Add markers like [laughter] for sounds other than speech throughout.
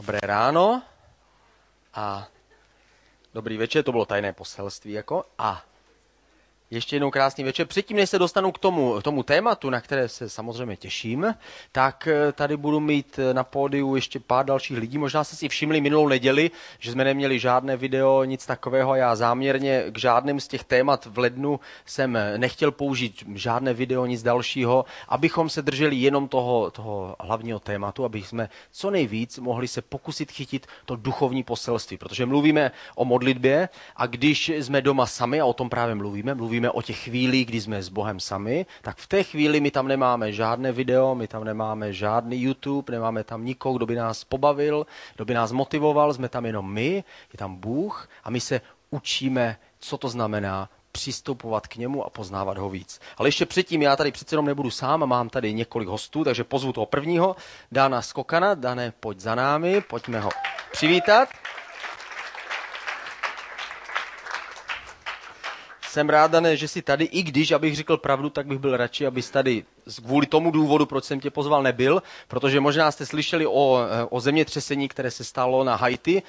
Dobré ráno a dobrý večer, to bylo tajné poselství jako a ještě jednou krásný večer. Předtím, než se dostanu k tomu, tomu tématu, na které se samozřejmě těším, tak eh, tady budu mít eh, na pódiu ještě pár dalších lidí. Možná jste si všimli minulou neděli, že jsme neměli žádné video, nic takového. Já záměrně k žádným z těch témat v lednu jsem nechtěl použít žádné video, nic dalšího, abychom se drželi jenom toho, toho hlavního tématu, aby jsme co nejvíc mohli se pokusit chytit to duchovní poselství. Protože mluvíme o modlitbě a když jsme doma sami, a o tom právě mluvíme, mluvíme mluvíme o těch chvílích, kdy jsme s Bohem sami, tak v té chvíli my tam nemáme žádné video, my tam nemáme žádný YouTube, nemáme tam nikoho, kdo by nás pobavil, kdo by nás motivoval, jsme tam jenom my, je tam Bůh a my se učíme, co to znamená přistupovat k němu a poznávat ho víc. Ale ještě předtím, já tady přece jenom nebudu sám, mám tady několik hostů, takže pozvu toho prvního, Dana Skokana. Dane, pojď za námi, pojďme ho přivítat. Jsem rád, Dané, že jsi tady, i když, abych řekl pravdu, tak bych byl radši, abys tady kvůli tomu důvodu, proč jsem tě pozval, nebyl, protože možná jste slyšeli o, o zemětřesení, které se stalo na Haiti,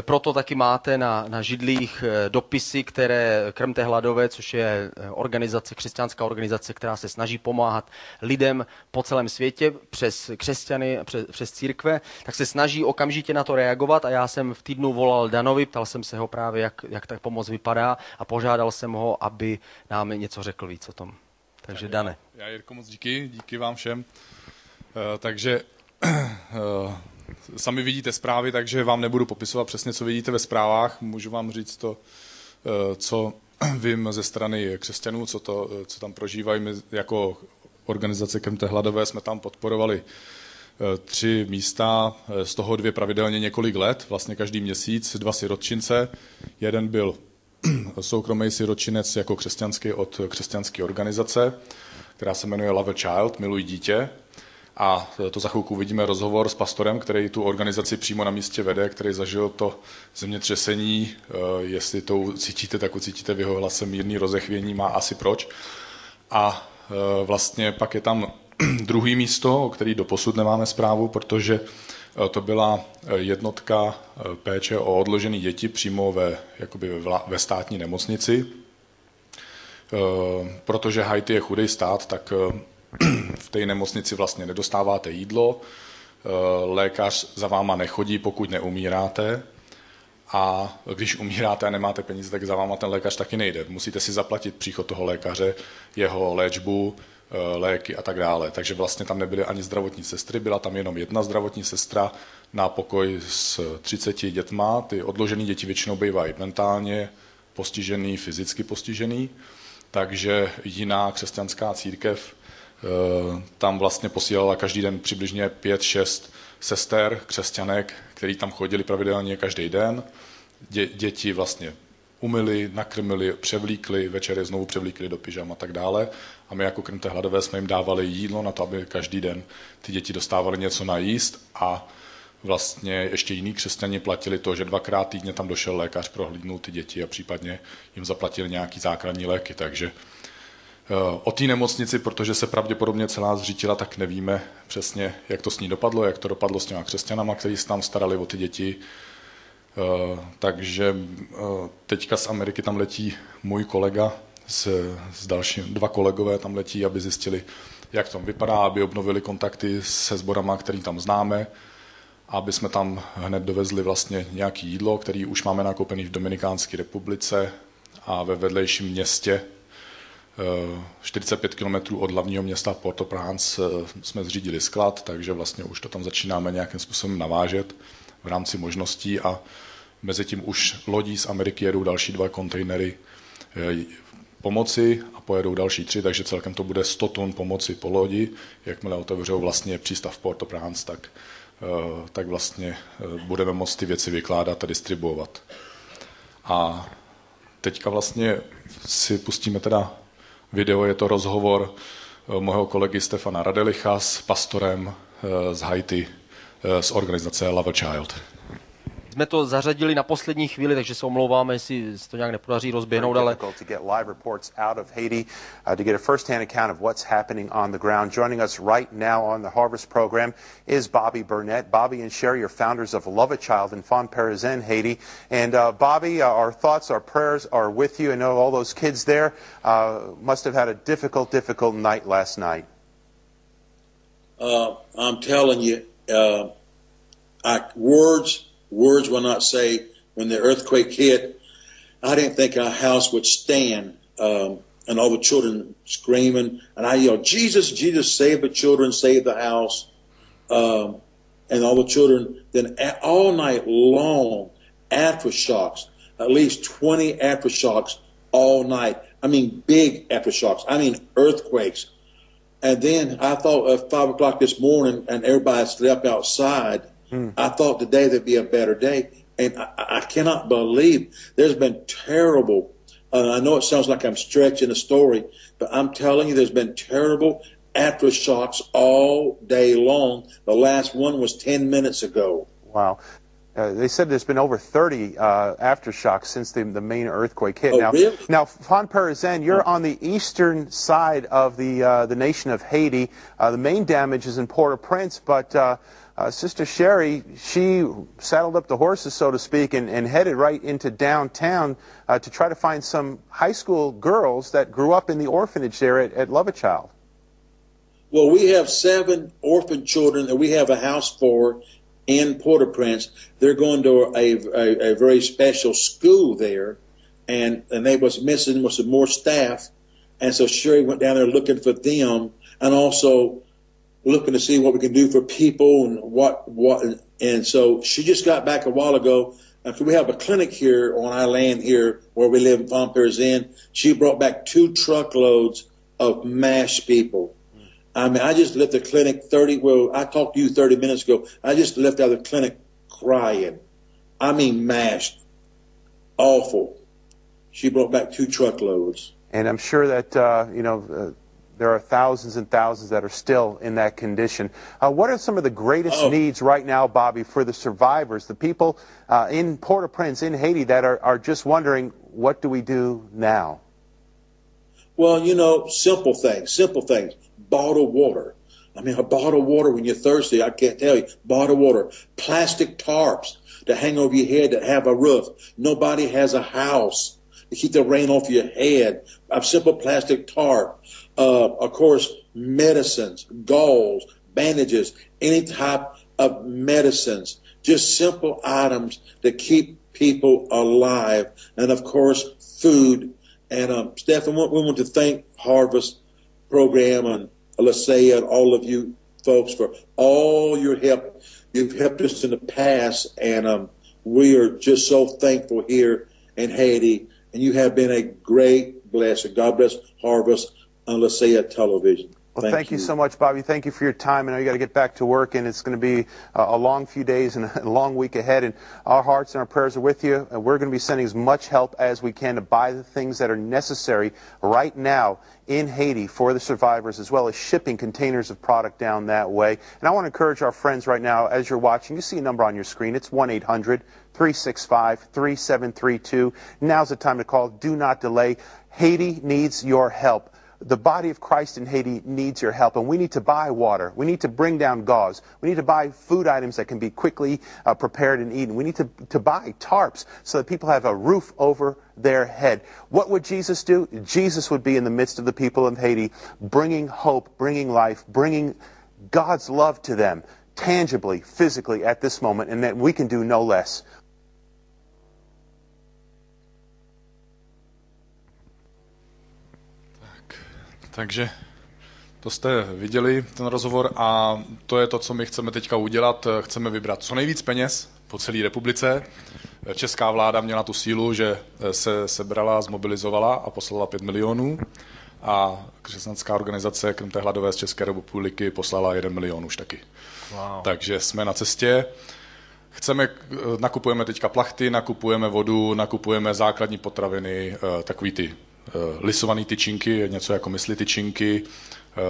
proto taky máte na, na židlích eh, dopisy, které Krmte hladové, což je eh, organizace, křesťanská organizace, která se snaží pomáhat lidem po celém světě přes křesťany, přes, přes církve, tak se snaží okamžitě na to reagovat a já jsem v týdnu volal Danovi, ptal jsem se ho právě, jak, jak ta pomoc vypadá a požádal jsem ho, aby nám něco řekl víc o tom. Takže Dane. Já, Jirko, moc díky, díky vám všem. Uh, takže uh, sami vidíte zprávy, takže vám nebudu popisovat přesně, co vidíte ve zprávách. Můžu vám říct to, uh, co [clears throat] vím ze strany křesťanů, co, to, co tam prožívají. My jako organizace Kemte Hladové jsme tam podporovali tři místa, z toho dvě pravidelně několik let, vlastně každý měsíc, dva sirotčince. Jeden byl [clears throat] soukromý siročinec jako křesťanský od křesťanské organizace, která se jmenuje Love a Child, Miluj dítě. A to za chvilku vidíme rozhovor s pastorem, který tu organizaci přímo na místě vede, který zažil to zemětřesení. Eh, jestli to cítíte, tak ucítíte v jeho hlase mírný rozechvění, má asi proč. A eh, vlastně pak je tam [clears throat] druhý místo, o který doposud nemáme zprávu, protože to byla eh, jednotka eh, péče o odložené děti přímo ve, jakoby ve, ve státní nemocnici. Protože Haiti je chudý stát, tak [clears throat] v té nemocnici vlastně nedostáváte jídlo, lékař za váma nechodí, pokud neumíráte, a když umíráte a nemáte peníze, tak za váma ten lékař taky nejde. Musíte si zaplatit příchod toho lékaře, jeho léčbu, Eh, léky a tak dále. Takže vlastně tam nebyly ani zdravotní sestry, byla tam jenom jedna zdravotní sestra na pokoj s 30 dětma. Ty odložené děti většinou bývají mentálně postižený, fyzicky postižený, takže jiná křesťanská církev eh, tam vlastně posílala každý den přibližně 5-6 sester, křesťanek, který tam chodili pravidelně každý den. Dě, děti vlastně umyli, nakrmili, převlíkli, večer je znovu převlíkli do pyžam a tak dále. A my jako krmte hladové jsme jim dávali jídlo na to, aby každý den ty děti dostávaly něco najíst a vlastně ještě jiní křesťani platili to, že dvakrát týdně tam došel lékař, prohlídnul ty děti a případně jim zaplatil nějaký základní léky. Takže eh, o té nemocnici, protože se pravděpodobně celá zřítila, tak nevíme přesně, jak to s ní dopadlo, jak to dopadlo s těma křesťanama, kteří se tam starali o ty děti, Eh, takže eh, teďka z Ameriky tam letí můj kolega s, s dalším, dva kolegové tam letí, aby zjistili, jak to vypadá, aby obnovili kontakty se sborama, který tam známe, aby jsme tam hned dovezli vlastně nějaké jídlo, který už máme nakoupený v Dominikánské republice a ve vedlejším městě. 45 eh, km od hlavního města Port-au-Prince jsme zřídili sklad, takže vlastně už to tam začínáme nějakým způsobem navážet v rámci možností a Mezitím už lodí z Ameriky jedou další dva kontejnery eh, pomoci a pojedou další tři, takže celkem to bude 100 tun pomoci po lodi. Jakmile otevřou vlastně přístav Port-au-Prince, tak, eh, tak vlastně eh, budeme moct ty věci vykládat a distribuovat. A teďka vlastně si pustíme teda video, je to rozhovor mého kolegy Stefana Radelicha s pastorem z Haiti z organizace Love Child. Jsme to zařadili na poslední chvíli, takže se omlouváme, jestli se to nějak nepodaří rozběhnout, ale difficult to get live reports out of Haiti uh, to get a first-hand account of what's happening on the ground. Joining us right now on the Harvest program is Bobby Burnett. Bobby and Sherry are founders of Love a Child in Font-Parisin, Haiti. And uh, Bobby, uh, our thoughts, our prayers are with you. I know all those kids there uh, must have had a difficult, difficult night last night. Uh, I'm telling you, uh, I, words words will not say. When the earthquake hit, I didn't think our house would stand. Um, and all the children screaming, and I yelled, "Jesus, Jesus, save the children, save the house!" Um, and all the children. Then all night long, aftershocks, at least twenty aftershocks all night. I mean, big aftershocks. I mean, earthquakes. And then I thought at five o'clock this morning, and everybody slept outside. I thought today there'd be a better day, and I, I cannot believe there's been terrible. Uh, I know it sounds like I'm stretching a story, but I'm telling you, there's been terrible aftershocks all day long. The last one was ten minutes ago. Wow. Uh, they said there's been over 30 uh, aftershocks since the, the main earthquake hit. Oh, now, really? now, Font Parisin, you're on the eastern side of the uh, the nation of Haiti. Uh, the main damage is in Port-au-Prince, but uh, Sister Sherry, she saddled up the horses, so to speak, and, and headed right into downtown uh, to try to find some high school girls that grew up in the orphanage there at, at Love a Child. Well, we have seven orphan children that we have a house for in Port-au-Prince. They're going to a, a, a very special school there, and and they was missing was some more staff, and so Sherry went down there looking for them, and also looking to see what we can do for people and what what. And so she just got back a while ago. After we have a clinic here on our land here where we live in Font-Parisin, she brought back two truckloads of mashed people. I mean, I just left the clinic 30, well, I talked to you 30 minutes ago. I just left out of the clinic crying. I mean, mashed. Awful. She brought back two truckloads. And I'm sure that, uh, you know, uh, there are thousands and thousands that are still in that condition. Uh, what are some of the greatest Oh. needs right now, Bobby, for the survivors, the people uh, in Port-au-Prince, in Haiti, that are, are just wondering, what do we do now? Well, you know, simple things, simple things. Bottled water. I mean, a bottle of water when you're thirsty, I can't tell you. Bottled water. Plastic tarps to hang over your head that have a roof. Nobody has a house to keep the rain off your head. A simple plastic tarp. Uh, of course, medicines, gauze, bandages, any type of medicines. Just simple items to keep people alive. And of course, food. And um, Stephan, we want to thank Harvest Program and Lasea and all of you folks for all your help. You've helped us in the past, and um, we are just so thankful here in Haiti. And you have been a great blessing. God bless Harvest and Lasea Television. Well, thank, you. so much, Bobby. Thank you for your time. I know you got to get back to work, and it's going to be a long few days and [laughs] a long week ahead. And our hearts and our prayers are with you. And we're going to be sending as much help as we can to buy the things that are necessary right now in Haiti for the survivors, as well as shipping containers of product down that way. And I want to encourage our friends right now, as you're watching, you see a number on your screen. It's 1 800 365 3732. Now's the time to call. Do not delay. Haiti needs your help the body of Christ in Haiti needs your help, and we need to buy water. We need to bring down gauze. We need to buy food items that can be quickly uh, prepared and eaten. We need to, to buy tarps so that people have a roof over their head. What would Jesus do? Jesus would be in the midst of the people of Haiti, bringing hope, bringing life, bringing God's love to them tangibly, physically at this moment, and that we can do no less. Takže to jste viděli, ten rozhovor, a to je to, co my chceme teďka udělat. Chceme vybrat co nejvíc peněz po celé republice. Česká vláda měla tu sílu, že se sebrala, zmobilizovala a poslala 5 milionů a křesťanská organizace Krm té hladové z České republiky poslala 1 milion už taky. Wow. Takže jsme na cestě. Chceme, nakupujeme teďka plachty, nakupujeme vodu, nakupujeme základní potraviny, eh, takový ty eh, lisované tyčinky, něco jako mysli tyčinky, eh,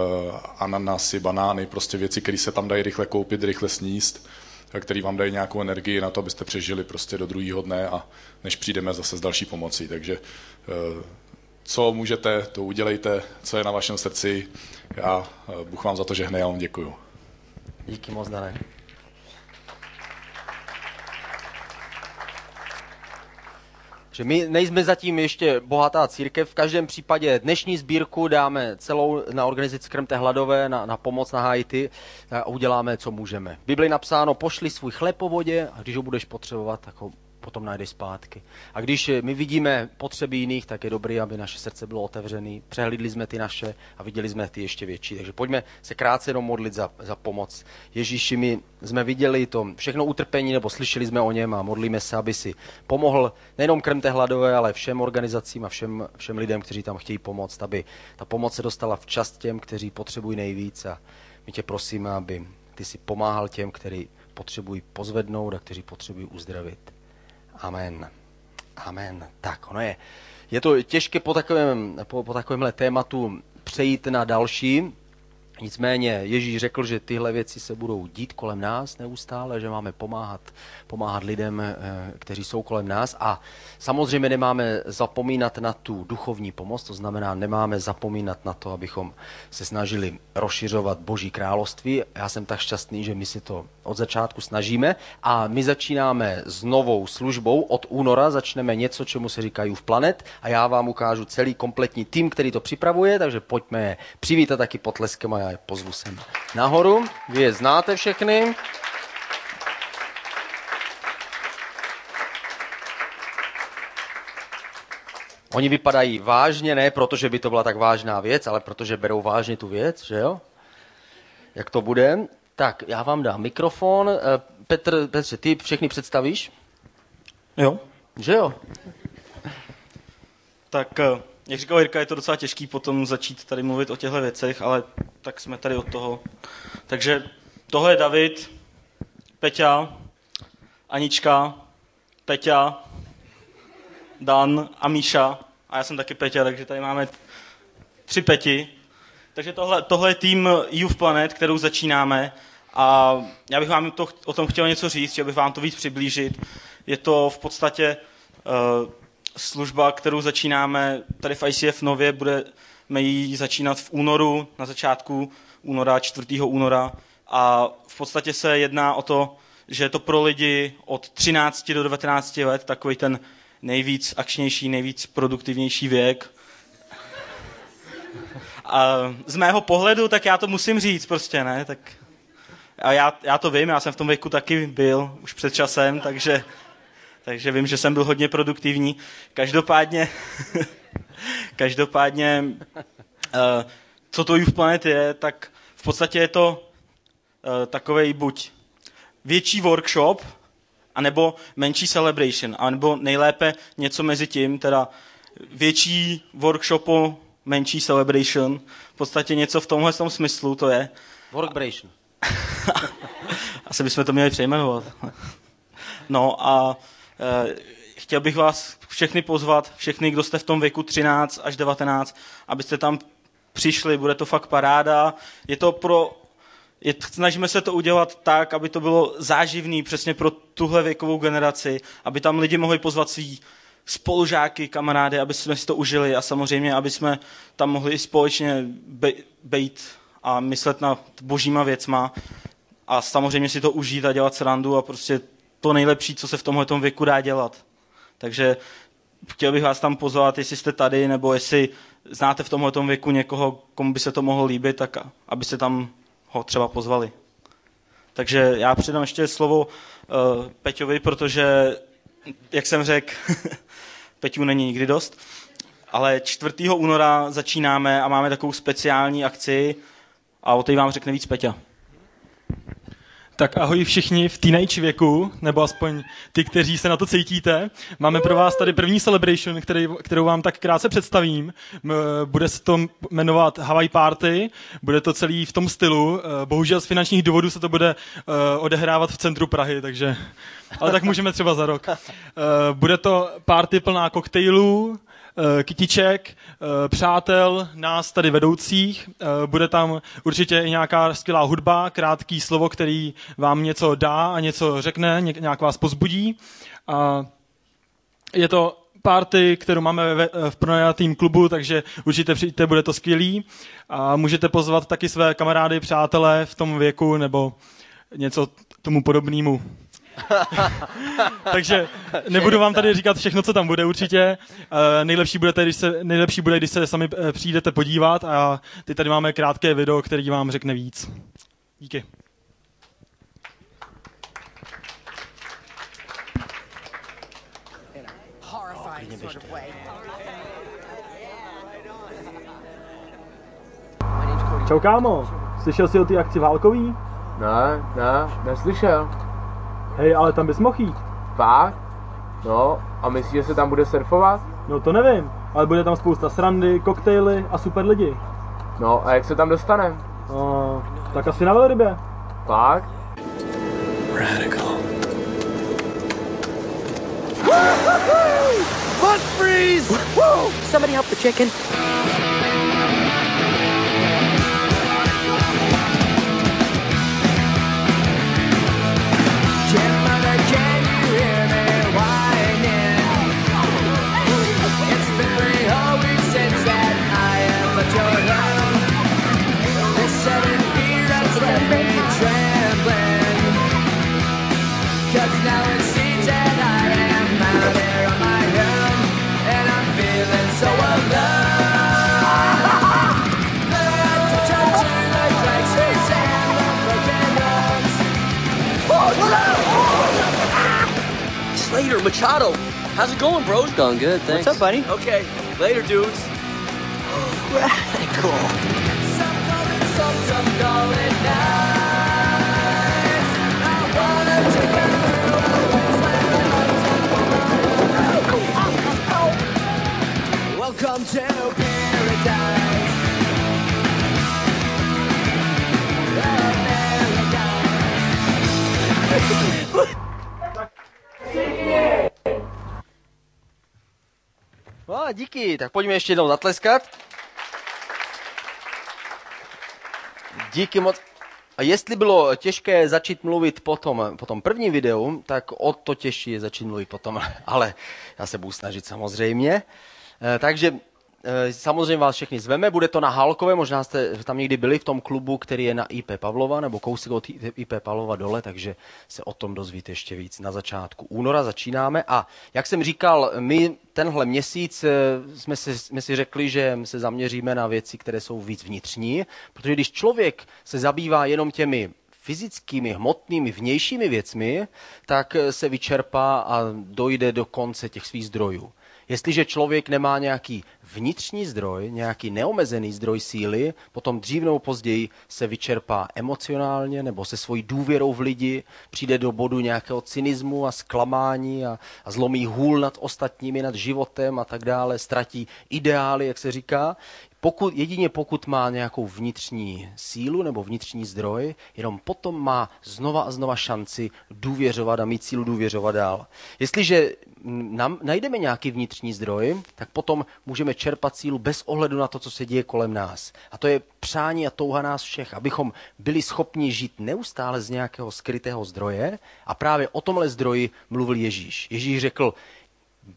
ananasy, banány, prostě věci, které se tam dají rychle koupit, rychle sníst. který vám dají nějakou energii na to, abyste přežili prostě do druhého dne a než přijdeme zase s další pomocí. Takže co můžete, to udělejte, co je na vašem srdci. Já Bůh vám za to žehne, já vám děkuju. Díky moc, Danek. Že my nejsme zatím ještě bohatá církev. V každém případě dnešní sbírku dáme celou na organizaci Krmte hladové, na, na pomoc na Haiti a uděláme, co můžeme. V Bibli napsáno, pošli svůj chleb po vodě a když ho budeš potřebovat, tak ho potom najdeš zpátky. A když my vidíme potřeby jiných, tak je dobré, aby naše srdce bylo otevřené. Přehlídli jsme ty naše a viděli jsme ty ještě větší. Takže pojďme se krátce jenom modlit za, za pomoc. Ježíši, my jsme viděli to všechno utrpení, nebo slyšeli jsme o něm a modlíme se, aby si pomohl nejenom krmte hladové, ale všem organizacím a všem, všem lidem, kteří tam chtějí pomoct, aby ta pomoc se dostala včas těm, kteří potřebují nejvíc. A my tě prosíme, aby ty si pomáhal těm, kteří potřebují pozvednout a kteří potřebují uzdravit. Amen. Amen. Tak, ono je. Je to těžké po takovém, po, po takovémhle tématu přejít na další, Nicméně Ježíš řekl, že tyhle věci se budou dít kolem nás neustále, že máme pomáhat, pomáhat lidem, eh, kteří jsou kolem nás a samozřejmě nemáme zapomínat na tu duchovní pomoc, to znamená nemáme zapomínat na to, abychom se snažili rozšiřovat Boží království. Já jsem tak šťastný, že my si to od začátku snažíme a my začínáme s novou službou. Od února začneme něco, čemu se říkají v planet a já vám ukážu celý kompletní tým, který to připravuje, takže pojďme přivítat taky potleskem a já je pozvu sem nahoru. Vy je znáte všechny. Oni vypadají vážně, ne protože by to byla tak vážná věc, ale protože berou vážně tu věc, že jo? Jak to bude? Tak, já vám dám mikrofon. Eh, Petr, Petře, ty všechny představíš? Jo. Že jo? Tak eh, jak říkal Jirka, je to docela těžký potom začít tady mluvit o těchto věcech, ale tak jsme tady od toho. Takže tohle je David, Peťa, Anička, Peťa, Dan a Míša. A já jsem taky Peťa, takže tady máme tři Peti. Takže tohle, tohle je tým Youth Planet, kterou začínáme. A já bych vám to, o tom chtěl něco říct, chtěl bych vám to víc přiblížit. Je to v podstatě uh, služba, kterou začínáme tady v ICF nově, budeme ji začínat v únoru, na začátku února, 4. února. A v podstatě se jedná o to, že je to pro lidi od 13 do 19 let takový ten nejvíc akčnější, nejvíc produktivnější věk. A z mého pohledu, tak já to musím říct prostě, ne? Tak a já, já to vím, já jsem v tom věku taky byl už před časem, takže takže vím, že jsem byl hodně produktivní. Každopádně, [laughs] každopádně uh, co to Youth Planet je, tak v podstatě je to uh, takový buď větší workshop, anebo menší celebration, anebo nejlépe něco mezi tím, teda větší workshopu, menší celebration, v podstatě něco v tomhle tom smyslu to je. Workbration. [laughs] Asi bychom to měli přejmenovat. No a Eh, chtěl bych vás všechny pozvat, všechny, kdo jste v tom věku 13 až 19, abyste tam přišli, bude to fakt paráda. Je to pro, je, snažíme se to udělat tak, aby to bylo záživný přesně pro tuhle věkovou generaci, aby tam lidi mohli pozvat svý spolužáky, kamarády, aby jsme si to užili a samozřejmě, aby jsme tam mohli i společně být a myslet na božíma věcma a samozřejmě si to užít a dělat srandu a prostě to nejlepší, co se v tomhle věku dá dělat. Takže chtěl bych vás tam pozvat, jestli jste tady, nebo jestli znáte v tomhle věku někoho, komu by se to mohlo líbit, tak abyste tam ho třeba pozvali. Takže já přidám ještě slovo uh, Peťovi, protože, jak jsem řekl, [laughs] Peťů není nikdy dost, ale 4. února začínáme a máme takovou speciální akci a o té vám řekne víc Peťa. Tak ahoj všichni v teenage věku, nebo aspoň ty, kteří se na to cítíte. Máme pro vás tady první celebration, který, kterou vám tak krátce představím. Bude se to jmenovat Hawaii Party, bude to celý v tom stylu. Eh, bohužel z finančních důvodů se to bude eh, odehrávat v centru Prahy, takže... Ale tak můžeme třeba za rok. Eh, bude to party plná koktejlů, kytiček, eh, přátel, nás tady vedoucích. Eh, Bude tam určitě i nějaká skvělá hudba, krátký slovo, který vám něco dá a něco řekne, ně- nějak vás pozbudí. A je to party, kterou máme ve, v pronajatým klubu, takže určitě přijďte, bude to skvělý. A můžete pozvat taky své kamarády, přátelé v tom věku nebo něco tomu podobnému. [laughs] Takže nebudu vám tady říkat všechno, co tam bude určitě. Eh, nejlepší, budete, když se, nejlepší bude, když se sami eh, přijdete podívat a teď tady máme krátké video, který vám řekne víc. Díky. horrifying sort of way. Čau kámo, slyšel jsi o té akci válkový? Ne, ne, neslyšel. Hej, ale tam bys mohl jít. Fakt? No, a myslíš, že se tam bude surfovat? No to nevím, ale bude tam spousta srandy, koktejly a super lidi. No, a jak se tam dostanem? No, tak asi na velrybě. Fakt? Somebody help the chicken. Machado. How's it going, bros? Going good, thanks. What's up, buddy? Okay, later, dudes. Radical. Welcome to paradise. Díky, tak pojďme ještě jednou zatleskat. Díky moc. A jestli bylo těžké začít mluvit po tom, po tom prvním videu, tak o to těžší je začít mluvit potom, [laughs] ale já se budu snažit samozřejmě. Eh, Takže samozřejmě vás všechny zveme, bude to na Halkové, možná jste tam někdy byli v tom klubu, který je na IP Pavlova, nebo kousek od IP Pavlova dole, takže se o tom dozvíte ještě víc. Na začátku února začínáme a jak jsem říkal, my tenhle měsíc eh, jsme si, jsme si řekli, že se zaměříme na věci, které jsou víc vnitřní, protože když člověk se zabývá jenom těmi fyzickými, hmotnými, vnějšími věcmi, tak eh, se vyčerpá a dojde do konce těch svých zdrojů. Jestliže člověk nemá nějaký vnitřní zdroj, nějaký neomezený zdroj síly, potom dřív nebo později se vyčerpá emocionálně nebo se svojí důvěrou v lidi, přijde do bodu nějakého cynismu a zklamání a, a zlomí hůl nad ostatními, nad životem a tak dále, ztratí ideály, jak se říká. Pokud, jedině pokud má nějakou vnitřní sílu nebo vnitřní zdroj, jenom potom má znova a znova šanci důvěřovat a mít sílu důvěřovat dál. Jestliže nám najdeme nějaký vnitřní zdroj, tak potom můžeme čerpat sílu bez ohledu na to, co se děje kolem nás. A to je přání a touha nás všech, abychom byli schopni žít neustále z nějakého skrytého zdroje a právě o tomhle zdroji mluvil Ježíš. Ježíš řekl,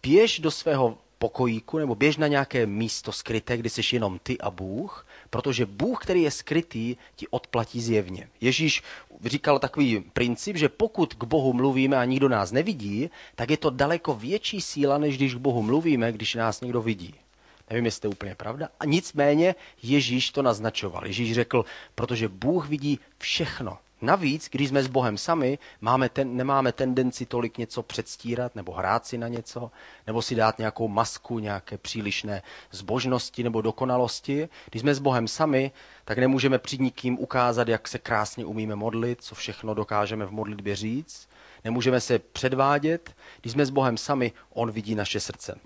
běž do svého pokojíku nebo běž na nějaké místo skryté, kdy jsi jenom ty a Bůh, protože Bůh, který je skrytý, ti odplatí zjevně. Ježíš říkal takový princip, že pokud k Bohu mluvíme a nikdo nás nevidí, tak je to daleko větší síla, než když k Bohu mluvíme, když nás někdo vidí. Nevím, jestli to je úplně pravda. A nicméně Ježíš to naznačoval. Ježíš řekl, protože Bůh vidí všechno. Navíc, když jsme s Bohem sami, máme ten, nemáme tendenci tolik něco předstírat nebo hrát si na něco, nebo si dát nějakou masku, nějaké přílišné zbožnosti nebo dokonalosti. Když jsme s Bohem sami, tak nemůžeme před nikým ukázat, jak se krásně umíme modlit, co všechno dokážeme v modlitbě říct. Nemůžeme se předvádět. Když jsme s Bohem sami, On vidí naše srdce.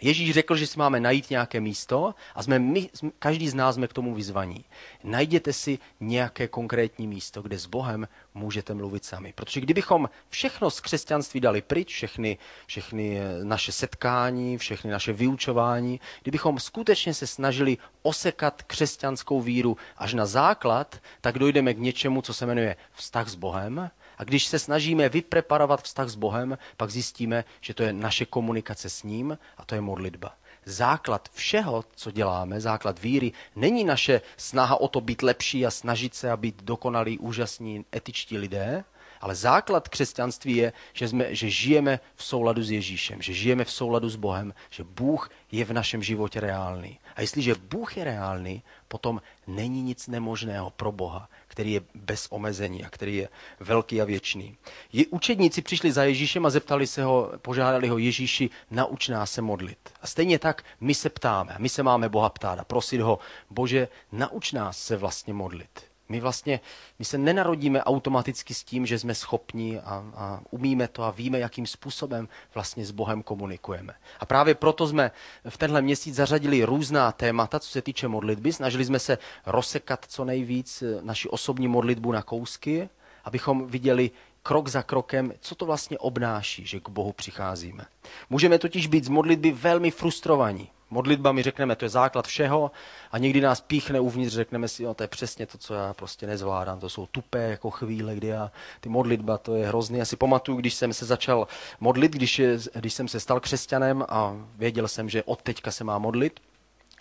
Ježíš řekl, že si máme najít nějaké místo a jsme my, každý z nás jsme k tomu vyzvaní. Najděte si nějaké konkrétní místo, kde s Bohem můžete mluvit sami. Protože kdybychom všechno z křesťanství dali pryč, všechny, všechny eh, naše setkání, všechny naše vyučování, kdybychom skutečně se snažili osekat křesťanskou víru až na základ, tak dojdeme k něčemu, co se jmenuje vztah s Bohem, a když se snažíme vypreparovat vztah s Bohem, pak zjistíme, že to je naše komunikace s ním a to je modlitba. Základ všeho, co děláme, základ víry, není naše snaha o to být lepší a snažit se a být dokonalí, úžasní, etičtí lidé, ale základ křesťanství je, že, jsme, že žijeme v souladu s Ježíšem, že žijeme v souladu s Bohem, že Bůh je v našem životě reálný. A jestliže Bůh je reálný, potom není nic nemožného pro Boha který je bez omezení a který je velký a věčný. Je, učedníci přišli za Ježíšem a zeptali se ho, požádali ho Ježíši, nauč nás se modlit. A stejně tak my se ptáme, my se máme Boha ptát a prosit ho, Bože, nauč nás se vlastně modlit. My vlastně my se nenarodíme automaticky s tím, že jsme schopni a, a umíme to a víme, jakým způsobem vlastně s Bohem komunikujeme. A právě proto jsme v tenhle měsíc zařadili různá témata, co se týče modlitby. Snažili jsme se rozsekat co nejvíc naši osobní modlitbu na kousky, abychom viděli krok za krokem, co to vlastně obnáší, že k Bohu přicházíme. Můžeme totiž být z modlitby velmi frustrovaní. Modlitba mi řekneme, to je základ všeho a někdy nás píchne uvnitř, řekneme si, no, to je přesně to, co já prostě nezvládám. To jsou tupé jako chvíle, kdy já, ty modlitba, to je hrozný. Já si pamatuju, když jsem se začal modlit, když, je, když jsem se stal křesťanem a věděl jsem, že od teďka se má modlit,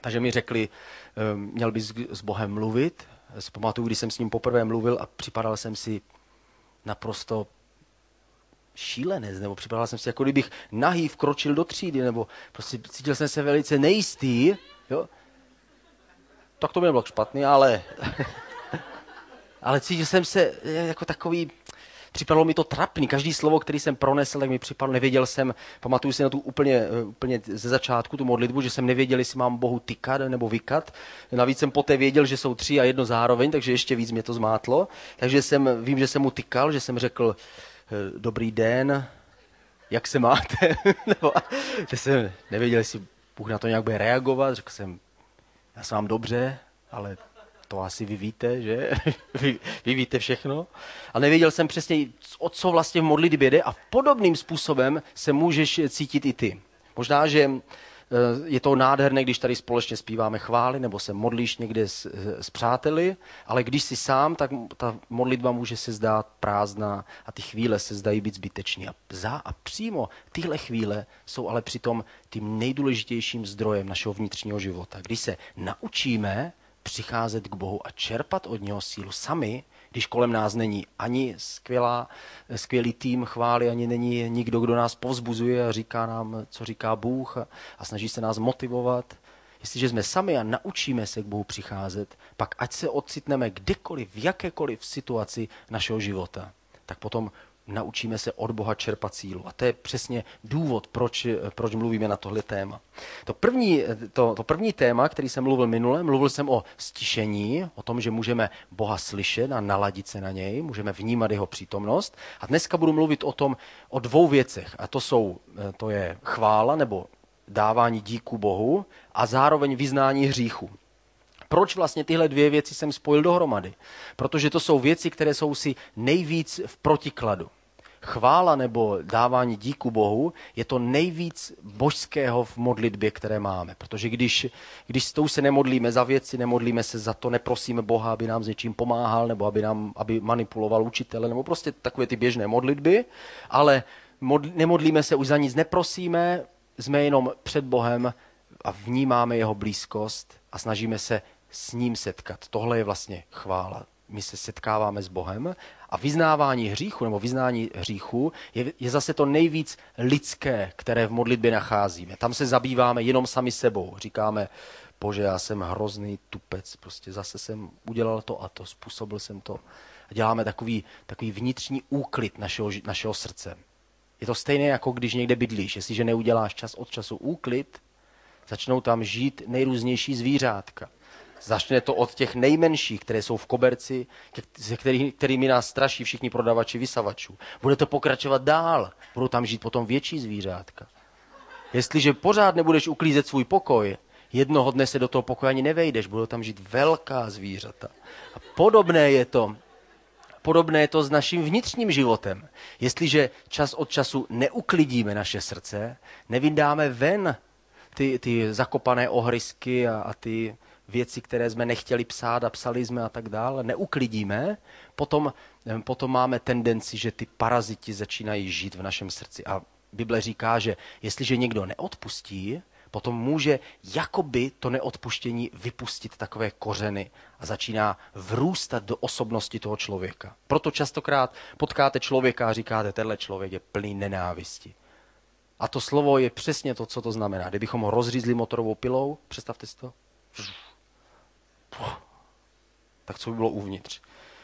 takže mi řekli, ehm, měl bys s Bohem mluvit. Si pamatuju, když jsem s ním poprvé mluvil a připadal jsem si naprosto šílenec, nebo připadal jsem si, jako kdybych nahý vkročil do třídy, nebo prostě cítil jsem se velice nejistý, jo. Tak to by nebylo špatný, ale, [laughs] ale cítil jsem se jako takový, připadalo mi to trapný. Každý slovo, který jsem pronesl, tak mi připadlo, nevěděl jsem, pamatuju si na tu úplně, úplně ze začátku, tu modlitbu, že jsem nevěděl, jestli mám Bohu tykat nebo vykat. Navíc jsem poté věděl, že jsou tři a jedno zároveň, takže ještě víc mě to zmátlo. Takže jsem, vím, že jsem mu tykal, že jsem řekl, Eh, dobrý den, jak se máte? [laughs] Nebo, že jsem nevěděl, jestli Bůh na to nějak bude reagovat. Řekl jsem, já jsem vám dobře, ale to asi vy víte, že? [laughs] vy, vy víte všechno. A nevěděl jsem přesně, o co vlastně v modlitbě jde a podobným způsobem se můžeš cítit i ty. Možná, že Eh, je to nádherné, když tady společně zpíváme chvály nebo se modlíš někde s, s přáteli, ale když jsi sám, tak ta modlitba může se zdát prázdná a ty chvíle se zdají být zbytečný. A, za, a přímo tyhle chvíle jsou ale přitom tím nejdůležitějším zdrojem našeho vnitřního života. Když se naučíme přicházet k Bohu a čerpat od něho sílu sami, když kolem nás není ani skvělá, skvělý tým chvály, ani není nikdo, kdo nás povzbuzuje a říká nám, co říká Bůh a, a snaží se nás motivovat. Jestliže jsme sami a naučíme se k Bohu přicházet, pak ať se ocitneme kdekoliv, v jakékoliv situaci našeho života, tak potom naučíme se od Boha čerpat sílu. A to je přesně důvod, proč, proč mluvíme na tohle téma. To první, to, to první téma, který jsem mluvil minule, mluvil jsem o stišení, o tom, že můžeme Boha slyšet a naladit se na něj, můžeme vnímat jeho přítomnost. A dneska budu mluvit o tom, o dvou věcech. A to jsou, to je chvála nebo dávání díku Bohu a zároveň vyznání hříchu. Proč vlastně tyhle dvě věci jsem spojil dohromady? Protože to jsou věci, které jsou si nejvíc v protikladu chvála nebo dávání díku Bohu je to nejvíc božského v modlitbě, které máme. Protože když, když s tou se nemodlíme za věci, nemodlíme se za to, neprosíme Boha, aby nám s něčím pomáhal, nebo aby, nám, aby manipuloval učitele, nebo prostě takové ty běžné modlitby, ale mod, nemodlíme se už za nic, neprosíme, jsme jenom před Bohem a vnímáme jeho blízkost a snažíme se s ním setkat. Tohle je vlastně chvála my se setkáváme s Bohem a vyznávání hříchu nebo vyznání hříchu je, je zase to nejvíc lidské, které v modlitbě nacházíme. Tam se zabýváme jenom sami sebou. Říkáme, bože, já jsem hrozný tupec, prostě zase jsem udělal to a to, způsobil jsem to. A děláme takový, takový vnitřní úklid našeho, našeho srdce. Je to stejné, jako když někde bydlíš. Jestliže neuděláš čas od času úklid, začnou tam žít nejrůznější zvířátka. Začne to od těch nejmenších, které jsou v koberci, který, kterými nás straší všichni prodavači vysavačů. Bude to pokračovat dál. Budou tam žít potom větší zvířátka. Jestliže pořád nebudeš uklízet svůj pokoj, jednoho dne se do toho pokoje ani nevejdeš, budou tam žít velká zvířata. A podobné je to Podobné je to s naším vnitřním životem. Jestliže čas od času neuklidíme naše srdce, nevydáme ven ty, ty zakopané ohrysky a, a ty věci, které jsme nechtěli psát a psali jsme a tak dále, neuklidíme, potom, potom máme tendenci, že ty paraziti začínají žít v našem srdci. A Bible říká, že jestliže někdo neodpustí, potom může jakoby to neodpuštění vypustit takové kořeny a začíná vrůstat do osobnosti toho člověka. Proto častokrát potkáte člověka a říkáte, tenhle člověk je plný nenávisti. A to slovo je přesně to, co to znamená. Kdybychom ho rozřízli motorovou pilou, představte si to, tak co by bylo uvnitř?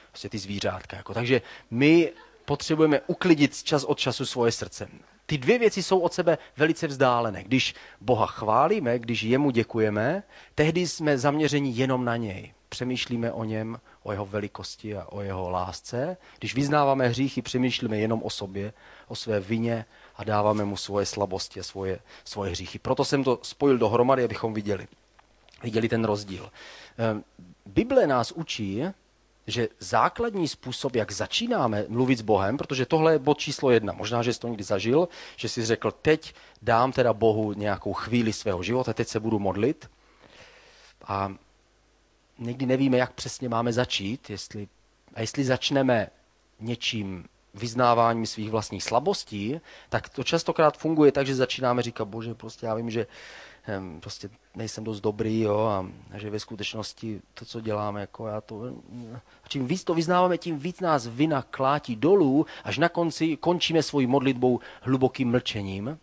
Prostě ty zvířátka. Jako. Takže my potřebujeme uklidit čas od času svoje srdce. Ty dvě věci jsou od sebe velice vzdálené. Když Boha chválíme, když jemu děkujeme, tehdy jsme zaměřeni jenom na něj. Přemýšlíme o něm, o jeho velikosti a o jeho lásce. Když vyznáváme hříchy, přemýšlíme jenom o sobě, o své vině a dáváme mu svoje slabosti a svoje, svoje hříchy. Proto jsem to spojil dohromady, abychom viděli, viděli ten rozdíl. Ehm, Bible nás učí, že základní způsob, jak začínáme mluvit s Bohem, protože tohle je bod číslo jedna, možná, že jsi to někdy zažil, že jsi řekl, teď dám teda Bohu nějakou chvíli svého života, teď se budu modlit. A někdy nevíme, jak přesně máme začít, jestli, a jestli začneme něčím vyznáváním svých vlastních slabostí, tak to častokrát funguje tak, že začínáme říkat, bože, prostě já vím, že prostě nejsem dost dobrý, jo, a, že ve skutečnosti to, co děláme, jako já to, a čím víc to vyznáváme, tím víc nás vina klátí dolů, až na konci končíme svojí modlitbou hlubokým mlčením.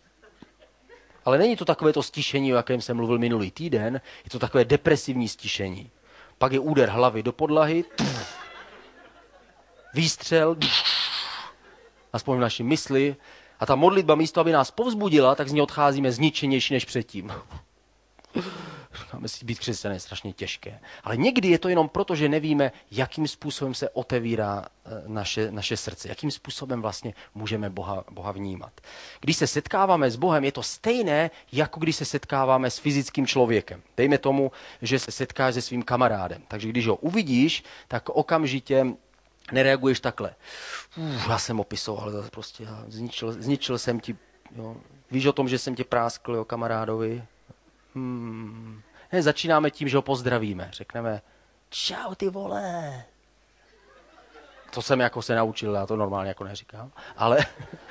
Ale není to takové to stišení, o jakém jsem mluvil minulý týden, je to takové depresivní stišení. Pak je úder hlavy do podlahy, výstřel, aspoň v naší mysli, a ta modlitba místo, aby nás povzbudila, tak z ní odcházíme zničenější než předtím. Máme si být křesťané strašně těžké. Ale někdy je to jenom proto, že nevíme, jakým způsobem se otevírá eh, naše, naše srdce, jakým způsobem vlastně můžeme Boha, Boha vnímat. Když se setkáváme s Bohem, je to stejné, jako když se setkáváme s fyzickým člověkem. Dejme tomu, že se setkáš se svým kamarádem. Takže když ho uvidíš, tak okamžitě nereaguješ takhle. Uf, já jsem opisoval, ale prostě já zničil, zničil jsem ti, jo. víš o tom, že jsem tě práskl, jo, kamarádovi. Hmm. Ne, začínáme tím, že ho pozdravíme. Řekneme, čau ty vole. To jsem jako se naučil, já to normálně jako neříkám, ale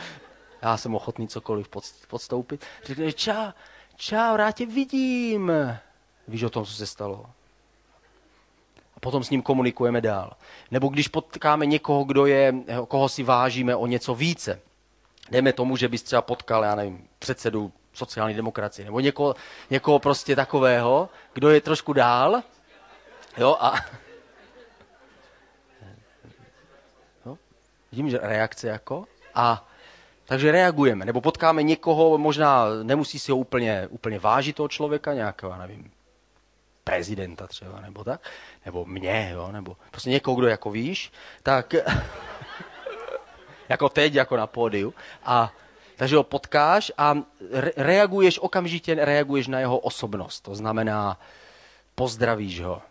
[laughs] já jsem ochotný cokoliv podstoupit. Řekne, čau, čau, rád tě vidím. Víš o tom, co se stalo? A potom s ním komunikujeme dál. Nebo když potkáme někoho, kdo je, koho si vážíme o něco více. Dejme tomu, že bys třeba potkal, já nevím, předsedu sociální demokracie, nebo někoho, někoho prostě takového, kdo je trošku dál, jo, a jo, vidím, že reakce jako, a takže reagujeme, nebo potkáme někoho, možná nemusí si ho úplně, úplně vážit toho člověka, nějakého, nevím, prezidenta třeba, nebo tak, nebo mě, jo, nebo prostě někoho, kdo jako víš, tak [laughs] jako teď, jako na pódiu. A takže ho potkáš a re- reaguješ okamžitě, reaguješ na jeho osobnost. To znamená, pozdravíš ho.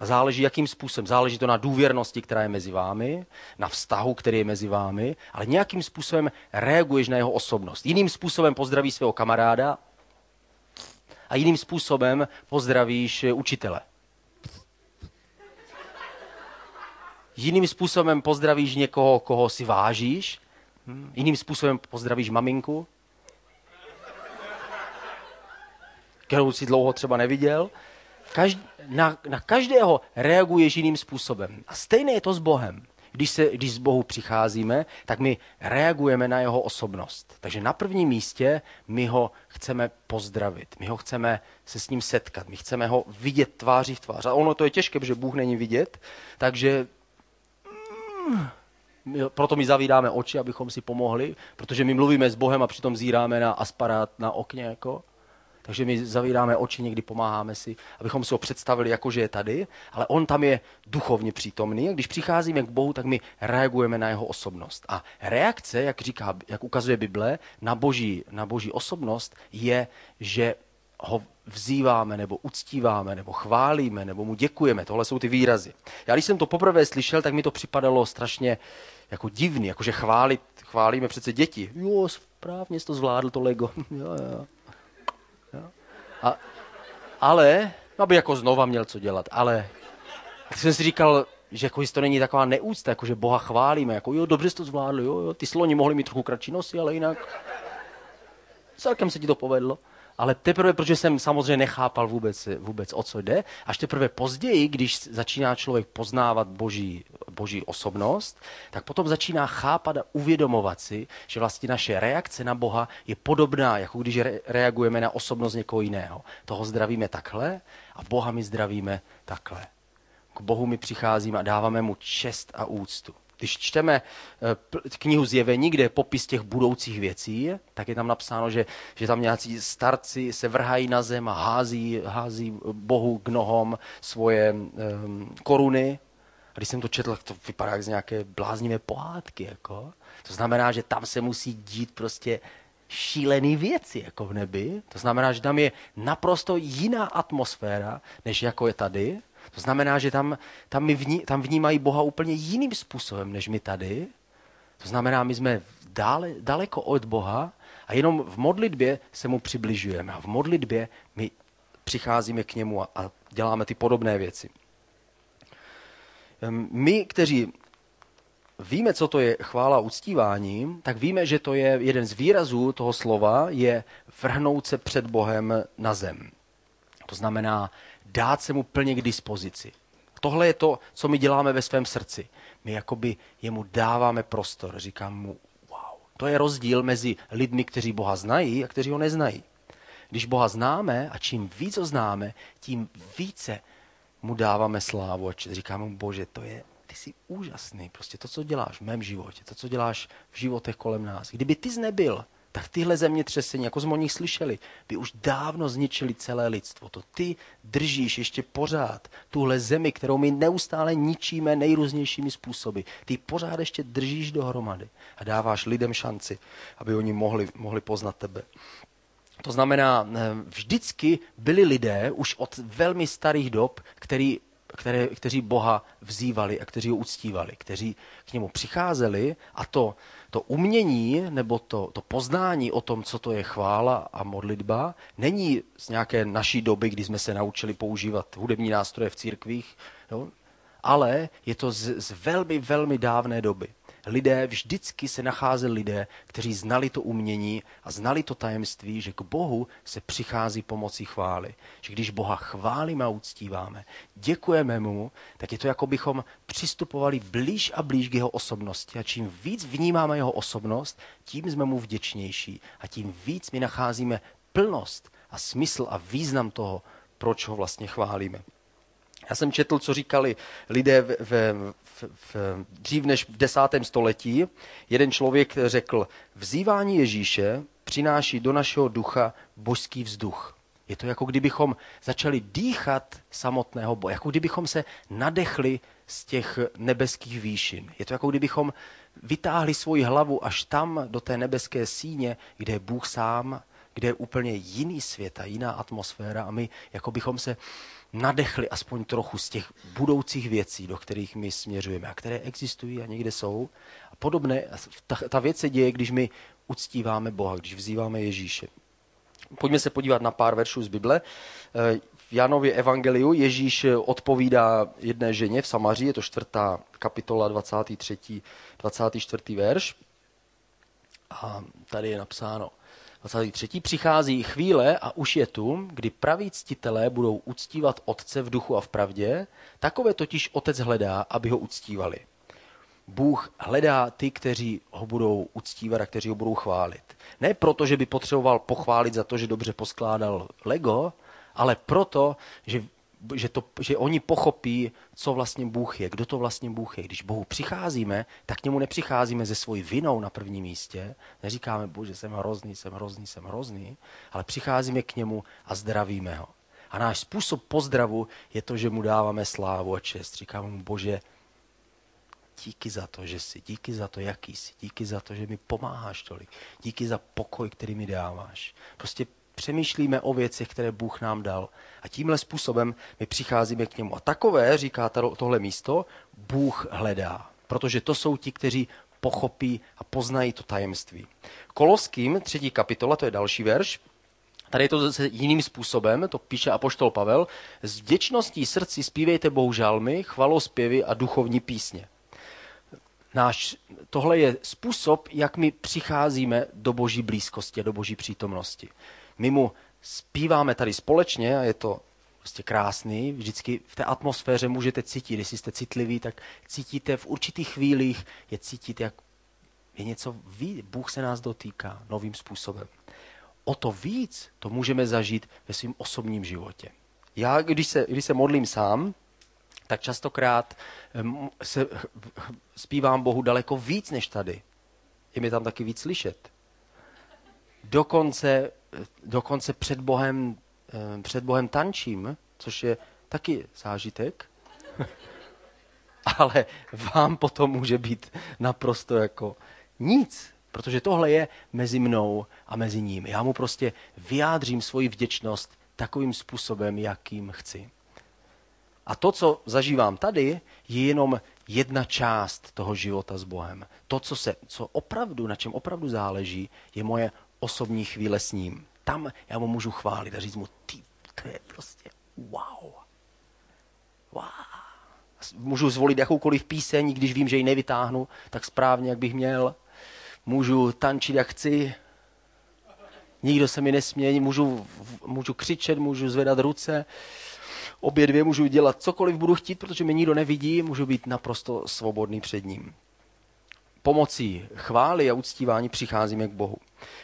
Záleží, jakým způsobem. Záleží to na důvěrnosti, která je mezi vámi, na vztahu, který je mezi vámi, ale nějakým způsobem reaguješ na jeho osobnost. Jiným způsobem pozdravíš svého kamaráda a jiným způsobem pozdravíš učitele. Jiným způsobem pozdravíš někoho, koho si vážíš. Jiným způsobem pozdravíš maminku, kterou si dlouho třeba neviděl. Každ- na, na každého reaguješ jiným způsobem. A stejné je to s Bohem. Když, se, když z Bohu přicházíme, tak my reagujeme na jeho osobnost. Takže na prvním místě my ho chceme pozdravit, my ho chceme se s ním setkat, my chceme ho vidět tváří v tvář. A ono to je těžké, protože Bůh není vidět, takže proto my zavídáme oči, abychom si pomohli, protože my mluvíme s Bohem a přitom zíráme na asparát na okně. Jako. Takže my zavíráme oči, někdy pomáháme si, abychom si ho představili jako, že je tady, ale on tam je duchovně přítomný a když přicházíme k Bohu, tak my reagujeme na jeho osobnost. A reakce, jak říká, jak ukazuje Bible, na boží, na boží osobnost je, že ho vzýváme, nebo uctíváme, nebo chválíme, nebo mu děkujeme. Tohle jsou ty výrazy. Já když jsem to poprvé slyšel, tak mi to připadalo strašně jako divný, jakože chválit, chválíme přece děti. Jo, správně jsi to zvládl, to Lego. [laughs] jo, jo. A, ale, aby jako znova měl co dělat, ale tak jsem si říkal, že jako to není taková neúcta, jako že Boha chválíme, jako jo, dobře jsi to zvládl, jo, jo, ty sloni mohli mít trochu kratší nosy, ale jinak celkem se ti to povedlo ale teprve, protože jsem samozřejmě nechápal vůbec, vůbec o co jde, až teprve později, když začíná člověk poznávat boží, boží osobnost, tak potom začíná chápat a uvědomovat si, že vlastně naše reakce na Boha je podobná, jako když re- reagujeme na osobnost někoho jiného. Toho zdravíme takhle a Boha my zdravíme takhle. K Bohu my přicházíme a dáváme mu čest a úctu. Když čteme eh, knihu Zjevení, kde je popis těch budoucích věcí, tak je tam napsáno, že, že tam nějací starci se vrhají na zem a hází, hází Bohu k nohom svoje um, koruny. A když jsem to četl, to vypadá jak z nějaké bláznivé pohádky. Jako. To znamená, že tam se musí dít prostě šílený věci jako v nebi. To znamená, že tam je naprosto jiná atmosféra, než jako je tady. To znamená, že tam, tam, my vní, tam vnímají Boha úplně jiným způsobem, než my tady. To znamená, my jsme dále, daleko od Boha a jenom v modlitbě se mu přibližujeme. A v modlitbě my přicházíme k němu a, a děláme ty podobné věci. My, kteří víme, co to je chvála uctívání, tak víme, že to je jeden z výrazů toho slova, je vrhnout se před Bohem na zem. To znamená dát se mu plně k dispozici. Tohle je to, co my děláme ve svém srdci. My jakoby jemu dáváme prostor. Říkám mu, wow. To je rozdíl mezi lidmi, kteří Boha znají a kteří ho neznají. Když Boha známe a čím víc ho známe, tím více mu dáváme slávu a mu, bože, to je, ty jsi úžasný, prostě to, co děláš v mém životě, to, co děláš v životech kolem nás. Kdyby ty nebyl, tak tyhle zemětřesení, jako jsme o nich slyšeli, by už dávno zničili celé lidstvo. To ty držíš ještě pořád tuhle zemi, kterou my neustále ničíme nejrůznějšími způsoby. Ty pořád ještě držíš dohromady a dáváš lidem šanci, aby oni mohli, mohli poznat tebe. To znamená, eh, vždycky byli lidé už od velmi starých dob, který které, kteří Boha vzývali a kteří ho uctívali, kteří k němu přicházeli a to, to umění nebo to, to poznání o tom, co to je chvála a modlitba, není z nějaké naší doby, kdy jsme se naučili používat hudební nástroje v církvích, jo? ale je to z, z velmi, velmi dávné doby lidé, vždycky se nacházeli lidé, kteří znali to umění a znali to tajemství, že k Bohu se přichází pomocí chvály. Že když Boha chválíme a uctíváme, děkujeme mu, tak je to jako bychom přistupovali blíž a blíž k jeho osobnosti. A čím víc vnímáme jeho osobnost, tím jsme mu vděčnější a tím víc my nacházíme plnost a smysl a význam toho, proč ho vlastně chválíme. Já jsem četl, co říkali lidé v, v, v, v, dřív než v desátém století. Jeden člověk řekl, vzývání Ježíše přináší do našeho ducha božský vzduch. Je to jako kdybychom začali dýchat samotného Boha, jako kdybychom se nadechli z těch nebeských výšin. Je to jako kdybychom vytáhli svoji hlavu až tam do té nebeské síně, kde je Bůh sám, kde je úplně jiný svět a jiná atmosféra a my jako bychom se nadechli aspoň trochu z těch budoucích věcí, do kterých my směřujeme a které existují a někde jsou. A podobné, ta, ta věc se děje, když my uctíváme Boha, když vzýváme Ježíše. Pojďme se podívat na pár veršů z Bible. V Janově evangeliu Ježíš odpovídá jedné ženě v Samaří, je to čtvrtá kapitola 23. 24. verš. A tady je napsáno, 23. přichází chvíle a už je tu, kdy praví ctitelé budou uctívat Otce v duchu a v pravdě, takové totiž Otec hledá, aby ho uctívali. Bůh hledá ty, kteří ho budou uctívat a kteří ho budou chválit. Ne proto, že by potřeboval pochválit za to, že dobře poskládal Lego, ale proto, že že, to, že oni pochopí, co vlastně Bůh je, kdo to vlastně Bůh je. Když Bohu přicházíme, tak k němu nepřicházíme ze svojí vinou na prvním místě. Neříkáme, bože, jsem hrozný, jsem hrozný, jsem hrozný, ale přicházíme k němu a zdravíme ho. A náš způsob pozdravu je to, že mu dáváme slávu a čest. Říkáme mu, bože, díky za to, že jsi, díky za to, jaký jsi, díky za to, že mi pomáháš tolik, díky za pokoj, který mi dáváš. Prostě přemýšlíme o věcech, které Bůh nám dal. A tímhle způsobem my přicházíme k němu. A takové, říká tohle místo, Bůh hledá. Protože to jsou ti, kteří pochopí a poznají to tajemství. Koloským, třetí kapitola, to je další verš, Tady je to zase jiným způsobem, to píše apoštol Pavel. S vděčností srdci zpívejte Bohu žalmy, chvalospěvy a duchovní písně. Náš, tohle je způsob, jak my přicházíme do boží blízkosti a do boží přítomnosti. My mu zpíváme tady společně a je to prostě krásný. Vždycky v té atmosféře můžete cítit, jestli jste citliví, tak cítíte v určitých chvílích, je cítit, jak je něco ví, Bůh se nás dotýká novým způsobem. O to víc to můžeme zažít ve svém osobním životě. Já, když se, když se modlím sám, tak častokrát se zpívám Bohu daleko víc než tady. Je mi tam taky víc slyšet. Dokonce, dokonce před, Bohem, před Bohem tančím, což je taky zážitek. [laughs] Ale vám potom může být naprosto jako nic, protože tohle je mezi mnou a mezi ním. Já mu prostě vyjádřím svoji vděčnost takovým způsobem, jakým chci. A to, co zažívám tady, je jenom jedna část toho života s Bohem. To, co, se, co opravdu, na čem opravdu záleží, je moje osobní chvíle s ním. Tam já mu můžu chválit a říct mu, ty, to je prostě wow. Wow. Můžu zvolit jakoukoliv píseň, když vím, že ji nevytáhnu tak správně, jak bych měl. Můžu tančit, jak chci. Nikdo se mi nesměje, můžu, můžu křičet, můžu zvedat ruce obě dvě můžu dělat cokoliv budu chtít, protože mě nikdo nevidí, můžu být naprosto svobodný před ním. Pomocí chvály a uctívání přicházíme k Bohu.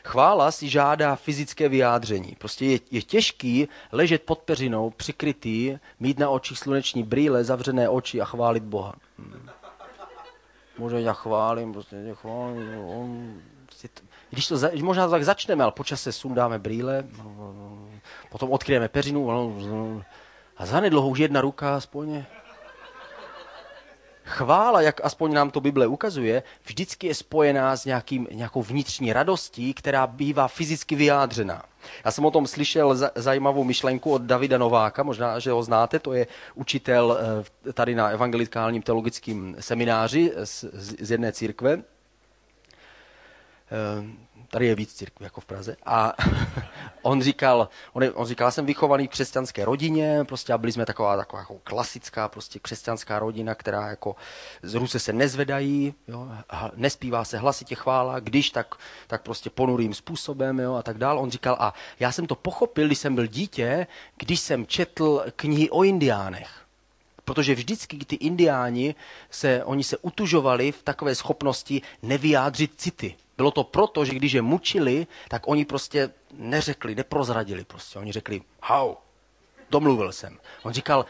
Chvála si žádá fyzické vyjádření. Prostě je, je těžký ležet pod peřinou, přikrytý, mít na očích sluneční brýle, zavřené oči a chválit Boha. Hmm. Možná já chválím, prostě já chválím. On, prostě to, když to, možná tak začneme, ale počas se sundáme brýle, potom odkryjeme peřinu, a zanedlouho už jedna ruka aspoň Chvála, jak aspoň nám to Bible ukazuje, vždycky je spojená s nějakým, nějakou vnitřní radostí, která bývá fyzicky vyjádřená. Já jsem o tom slyšel zajímavou myšlenku od Davida Nováka, možná, že ho znáte, to je učitel eh, tady na evangelikálním teologickém semináři z, jedné církve. Eh, tady je víc církví jako v Praze. A [laughs] on říkal, on, on říkal, já jsem vychovaný v křesťanské rodině, prostě a byli jsme taková, taková jako klasická prostě křesťanská rodina, která jako z ruce se nezvedají, jo, nespívá se hlasitě chvála, když tak, tak prostě ponurým způsobem jo, a tak dál. On říkal, a já jsem to pochopil, když jsem byl dítě, když jsem četl knihy o indiánech. Protože vždycky ty indiáni, se, oni se utužovali v takové schopnosti nevyjádřit city. Bylo to proto, že když je mučili, tak oni prostě neřekli, neprozradili prostě. Oni řekli, hau, domluvil jsem. On říkal,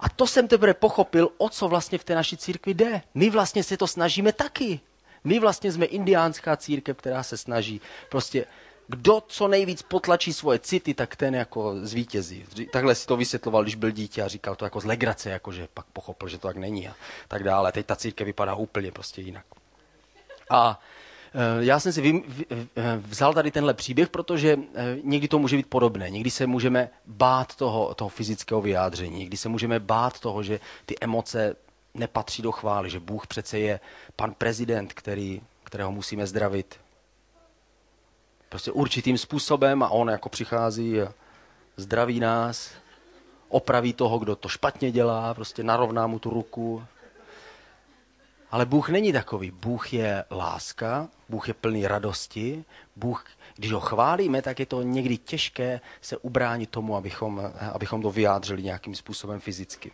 a to jsem teprve pochopil, o co vlastně v té naší církvi jde. My vlastně se to snažíme taky. My vlastně jsme indiánská církev, která se snaží prostě kdo co nejvíc potlačí svoje city, tak ten jako zvítězí. Takhle si to vysvětloval, když byl dítě a říkal to jako z legrace, jako že pak pochopil, že to tak není a tak dále. Teď ta církev vypadá úplně prostě jinak. A já jsem si eh, vzal tady tenhle příběh, protože eh, někdy to může být podobné. Někdy se můžeme bát toho, toho fyzického vyjádření, někdy se můžeme bát toho, že ty emoce nepatří do chvály, že Bůh přece je pan prezident, který, kterého musíme zdravit. Prostě určitým způsobem a on jako přichází a zdraví nás, opraví toho, kdo to špatně dělá, prostě narovná mu tu ruku, ale Bůh není takový. Bůh je láska, Bůh je plný radosti. Bůh, když ho chválíme, tak je to někdy těžké se ubránit tomu, abychom, abychom to vyjádřili nějakým způsobem fyzicky.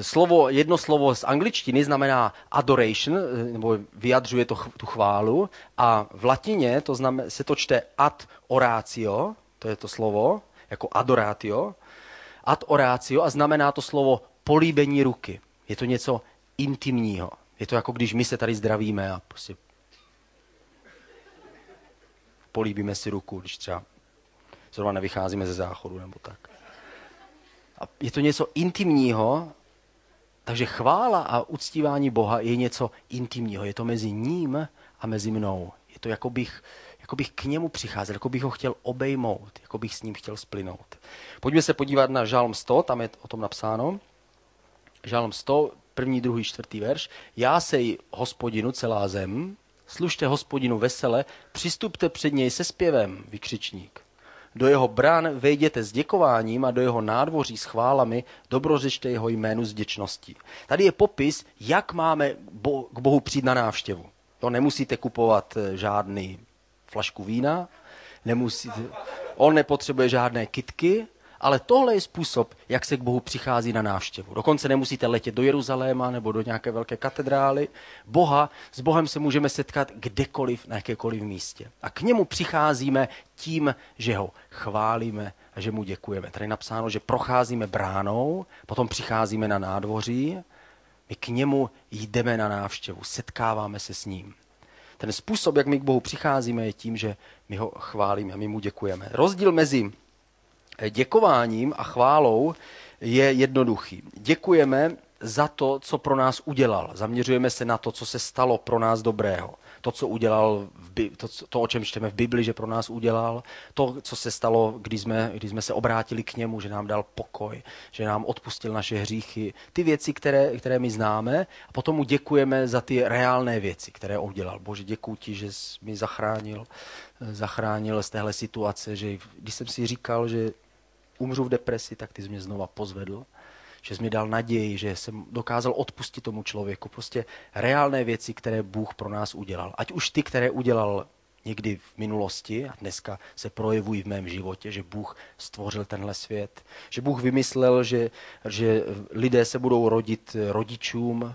Slovo, jedno slovo z angličtiny znamená adoration, nebo vyjadřuje to, tu chválu, a v latině to znamená, se to čte ad oratio, to je to slovo, jako adoratio, ad oratio a znamená to slovo políbení ruky. Je to něco intimního. Je to jako když my se tady zdravíme a prostě políbíme si ruku, když třeba zrovna nevycházíme ze záchodu nebo tak. A je to něco intimního, takže chvála a uctívání Boha je něco intimního. Je to mezi ním a mezi mnou. Je to, jako bych, jako bych k němu přicházel, jako bych ho chtěl obejmout, jako bych s ním chtěl splynout. Pojďme se podívat na Žálm 100, tam je o tom napsáno. Žálm 100, první, druhý, čtvrtý verš. Já sej hospodinu celá zem, služte hospodinu vesele, přistupte před něj se zpěvem, vykřičník. Do jeho brán vejděte s děkováním a do jeho nádvoří s chválami, dobrořečte jeho jménu s děčností. Tady je popis, jak máme bo- k Bohu přijít na návštěvu. To nemusíte kupovat eh, žádný flašku vína, nemusíte, on nepotřebuje žádné kitky, ale tohle je způsob, jak se k Bohu přichází na návštěvu. Dokonce nemusíte letět do Jeruzaléma nebo do nějaké velké katedrály. Boha, s Bohem se můžeme setkat kdekoliv, na jakékoliv místě. A k němu přicházíme tím, že ho chválíme a že mu děkujeme. Tady je napsáno, že procházíme bránou, potom přicházíme na nádvoří, my k němu jdeme na návštěvu, setkáváme se s ním. Ten způsob, jak my k Bohu přicházíme, je tím, že my ho chválíme, my mu děkujeme. Rozdíl mezi děkováním a chválou je jednoduchý. Děkujeme za to, co pro nás udělal. Zaměřujeme se na to, co se stalo pro nás dobrého. To, co udělal, v, to, to, o čem čteme v Bibli, že pro nás udělal. To, co se stalo, když jsme, když jsme se obrátili k němu, že nám dal pokoj, že nám odpustil naše hříchy. Ty věci, které, které my známe. A potom mu děkujeme za ty reálné věci, které udělal. Bože, děkuji ti, že jsi mi zachránil, zachránil z téhle situace, že když jsem si říkal, že umřu v depresi, tak ty jsi mě znova pozvedl, že jsi mi dal naději, že jsem dokázal odpustit tomu člověku. Prostě reálné věci, které Bůh pro nás udělal. Ať už ty, které udělal někdy v minulosti a dneska se projevují v mém životě, že Bůh stvořil tenhle svět, že Bůh vymyslel, že, že lidé se budou rodit rodičům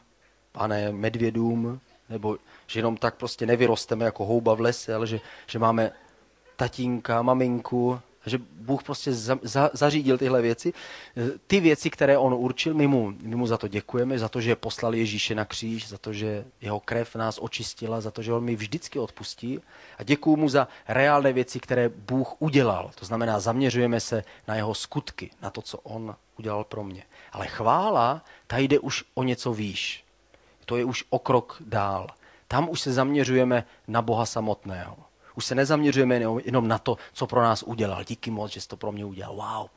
a ne medvědům, nebo že jenom tak prostě nevyrosteme jako houba v lese, ale že, že máme tatínka, maminku, že Bůh prostě za, za, zařídil tyhle věci. Ty věci, které on určil, my mu, my mu za to děkujeme, za to, že poslal Ježíše na kříž, za to, že jeho krev nás očistila, za to, že on mi vždycky odpustí. A děkuji mu za reálné věci, které Bůh udělal. To znamená, zaměřujeme se na jeho skutky, na to, co on udělal pro mě. Ale chvála, ta jde už o něco výš. To je už o krok dál. Tam už se zaměřujeme na Boha samotného. Už se nezaměřujeme jenom na to, co pro nás udělal. Díky moc, že jsi to pro mě udělal. Wow,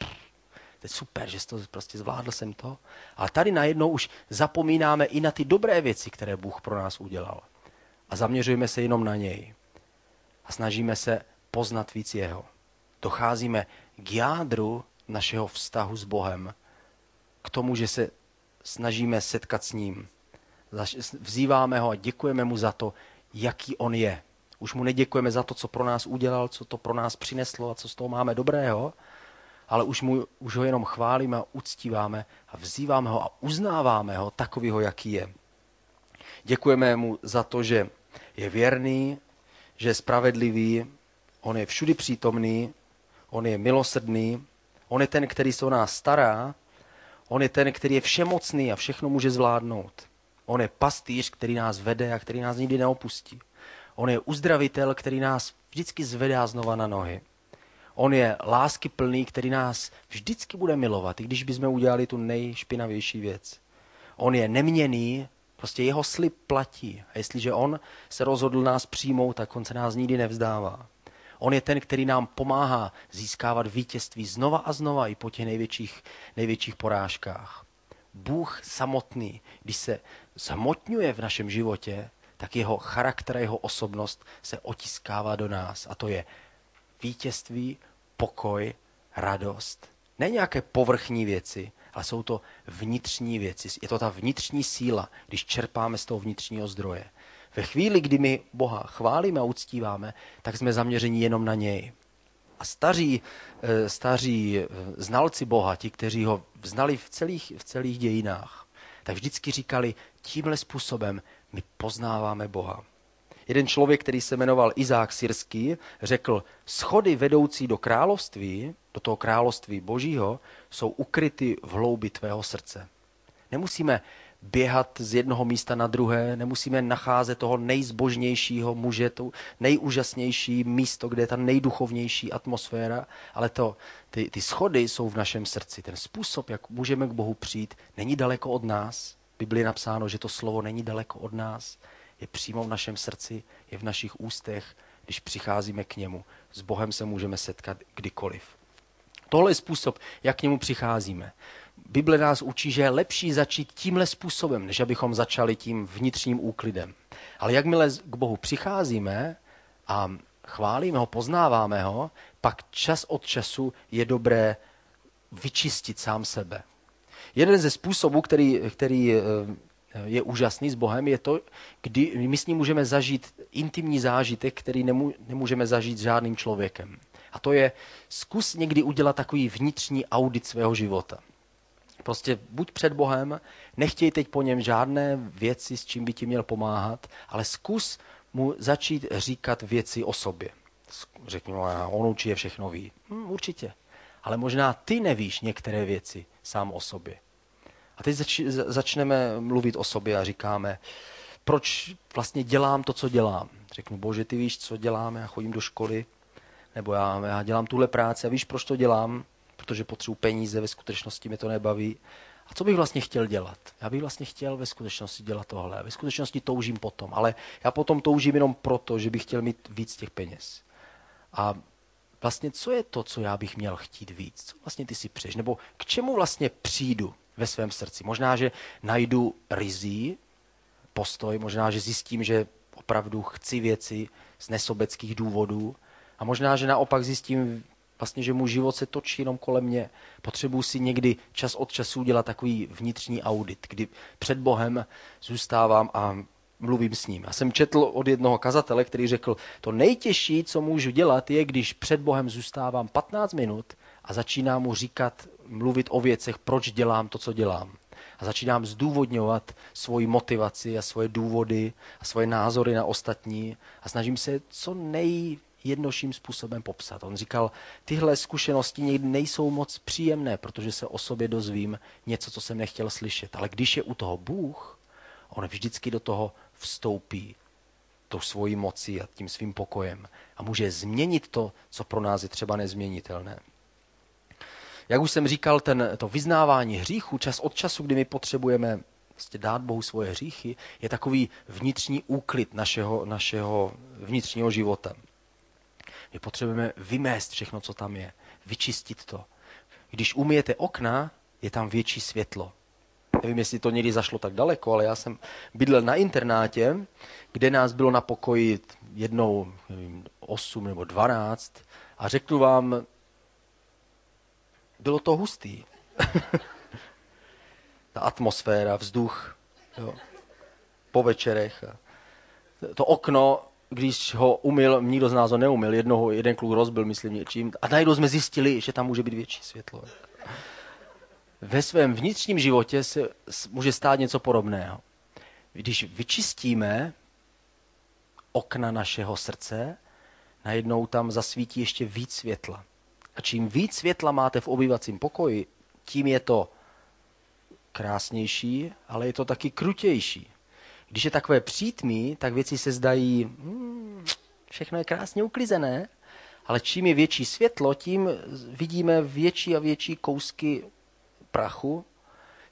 to je super, že jsi to prostě zvládl jsem to. Ale tady najednou už zapomínáme i na ty dobré věci, které Bůh pro nás udělal. A zaměřujeme se jenom na něj. A snažíme se poznat víc jeho. Docházíme k jádru našeho vztahu s Bohem, k tomu, že se snažíme setkat s ním. Vzýváme ho a děkujeme mu za to, jaký on je, už mu neděkujeme za to, co pro nás udělal, co to pro nás přineslo a co z toho máme dobrého, ale už, mu, už ho jenom chválíme a uctíváme a vzýváme ho a uznáváme ho takovýho, jaký je. Děkujeme mu za to, že je věrný, že je spravedlivý, on je všudy přítomný, on je milosrdný, on je ten, který se o nás stará, on je ten, který je všemocný a všechno může zvládnout. On je pastýř, který nás vede a který nás nikdy neopustí. On je uzdravitel, který nás vždycky zvedá znova na nohy. On je lásky plný, který nás vždycky bude milovat, i když bychom udělali tu nejšpinavější věc. On je neměný, prostě jeho slib platí. A jestliže on se rozhodl nás přijmout, tak on se nás nikdy nevzdává. On je ten, který nám pomáhá získávat vítězství znova a znova i po těch největších, největších porážkách. Bůh samotný, když se zhmotňuje v našem životě, tak jeho charakter, jeho osobnost se otiskává do nás. A to je vítězství, pokoj, radost. Ne nějaké povrchní věci, ale jsou to vnitřní věci. Je to ta vnitřní síla, když čerpáme z toho vnitřního zdroje. Ve chvíli, kdy my Boha chválíme a uctíváme, tak jsme zaměřeni jenom na něj. A staří, eh, staří eh, znalci Boha, ti, kteří ho znali v celých, v celých dějinách, tak vždycky říkali, tímhle způsobem my poznáváme Boha. Jeden člověk, který se jmenoval Izák Syrský, řekl, schody vedoucí do království, do toho království božího, jsou ukryty v hloubi tvého srdce. Nemusíme běhat z jednoho místa na druhé, nemusíme nacházet toho nejzbožnějšího muže, to nejúžasnější místo, kde je ta nejduchovnější atmosféra, ale to, ty, ty schody jsou v našem srdci. Ten způsob, jak můžeme k Bohu přijít, není daleko od nás. Biblii napsáno, že to slovo není daleko od nás, je přímo v našem srdci, je v našich ústech, když přicházíme k němu. S Bohem se můžeme setkat kdykoliv. Tohle je způsob, jak k němu přicházíme. Bible nás učí, že je lepší začít tímhle způsobem, než abychom začali tím vnitřním úklidem. Ale jakmile k Bohu přicházíme a chválíme ho, poznáváme ho, pak čas od času je dobré vyčistit sám sebe. Jeden ze způsobů, který, který eh, je úžasný s Bohem, je to, kdy my s ním můžeme zažít intimní zážitek, který nemů, nemůžeme zažít s žádným člověkem. A to je zkus někdy udělat takový vnitřní audit svého života. Prostě buď před Bohem, nechtěj teď po něm žádné věci, s čím by ti měl pomáhat, ale zkus mu začít říkat věci o sobě. Řekni mu, on určitě všechno ví. Hm, určitě. Ale možná ty nevíš některé věci sám o sobě. A teď zač, začneme mluvit o sobě a říkáme, proč vlastně dělám to, co dělám. Řeknu, bože, ty víš, co dělám, já chodím do školy, nebo já, já dělám tuhle práci a víš, proč to dělám? protože potřebuji peníze, ve skutečnosti mě to nebaví. A co bych vlastně chtěl dělat? Já bych vlastně chtěl ve skutečnosti dělat tohle. Ve skutečnosti toužím potom, ale já potom toužím jenom proto, že bych chtěl mít víc těch peněz. A vlastně co je to, co já bych měl chtít víc? Co vlastně ty si přeješ? Nebo k čemu vlastně přijdu ve svém srdci? Možná, že najdu rizí postoj, možná, že zjistím, že opravdu chci věci z nesobeckých důvodů a možná, že naopak zjistím vlastně, že můj život se točí jenom kolem mě. Potřebuji si někdy čas od času udělat takový vnitřní audit, kdy před Bohem zůstávám a mluvím s ním. Já jsem četl od jednoho kazatele, který řekl, to nejtěžší, co můžu dělat, je, když před Bohem zůstávám 15 minut a začínám mu říkat, mluvit o věcech, proč dělám to, co dělám. A začínám zdůvodňovat svoji motivaci a svoje důvody a svoje názory na ostatní a snažím se co nej jednodušším způsobem popsat. On říkal, tyhle zkušenosti někdy nejsou moc příjemné, protože se o sobě dozvím něco, co jsem nechtěl slyšet. Ale když je u toho Bůh, on vždycky do toho vstoupí tou svojí mocí a tím svým pokojem a může změnit to, co pro nás je třeba nezměnitelné. Jak už jsem říkal, ten, to vyznávání hříchu, čas od času, kdy my potřebujeme vlastně dát Bohu svoje hříchy, je takový vnitřní úklid našeho, našeho vnitřního života. My potřebujeme vymést všechno, co tam je, vyčistit to. Když umíjete okna, je tam větší světlo. Nevím, jestli to někdy zašlo tak daleko, ale já jsem bydlel na internátě, kde nás bylo na pokoji jednou, nevím, 8 nebo 12 a řeknu vám, bylo to hustý. [laughs] Ta atmosféra, vzduch, jo. po večerech. To okno když ho umil, nikdo z nás ho neumil, jednoho, jeden kluk rozbil, myslím, něčím. A najednou jsme zjistili, že tam může být větší světlo. Ve svém vnitřním životě se může stát něco podobného. Když vyčistíme okna našeho srdce, najednou tam zasvítí ještě víc světla. A čím víc světla máte v obyvacím pokoji, tím je to krásnější, ale je to taky krutější. Když je takové přítmí, tak věci se zdají, hmm, všechno je krásně uklizené, ale čím je větší světlo, tím vidíme větší a větší kousky prachu,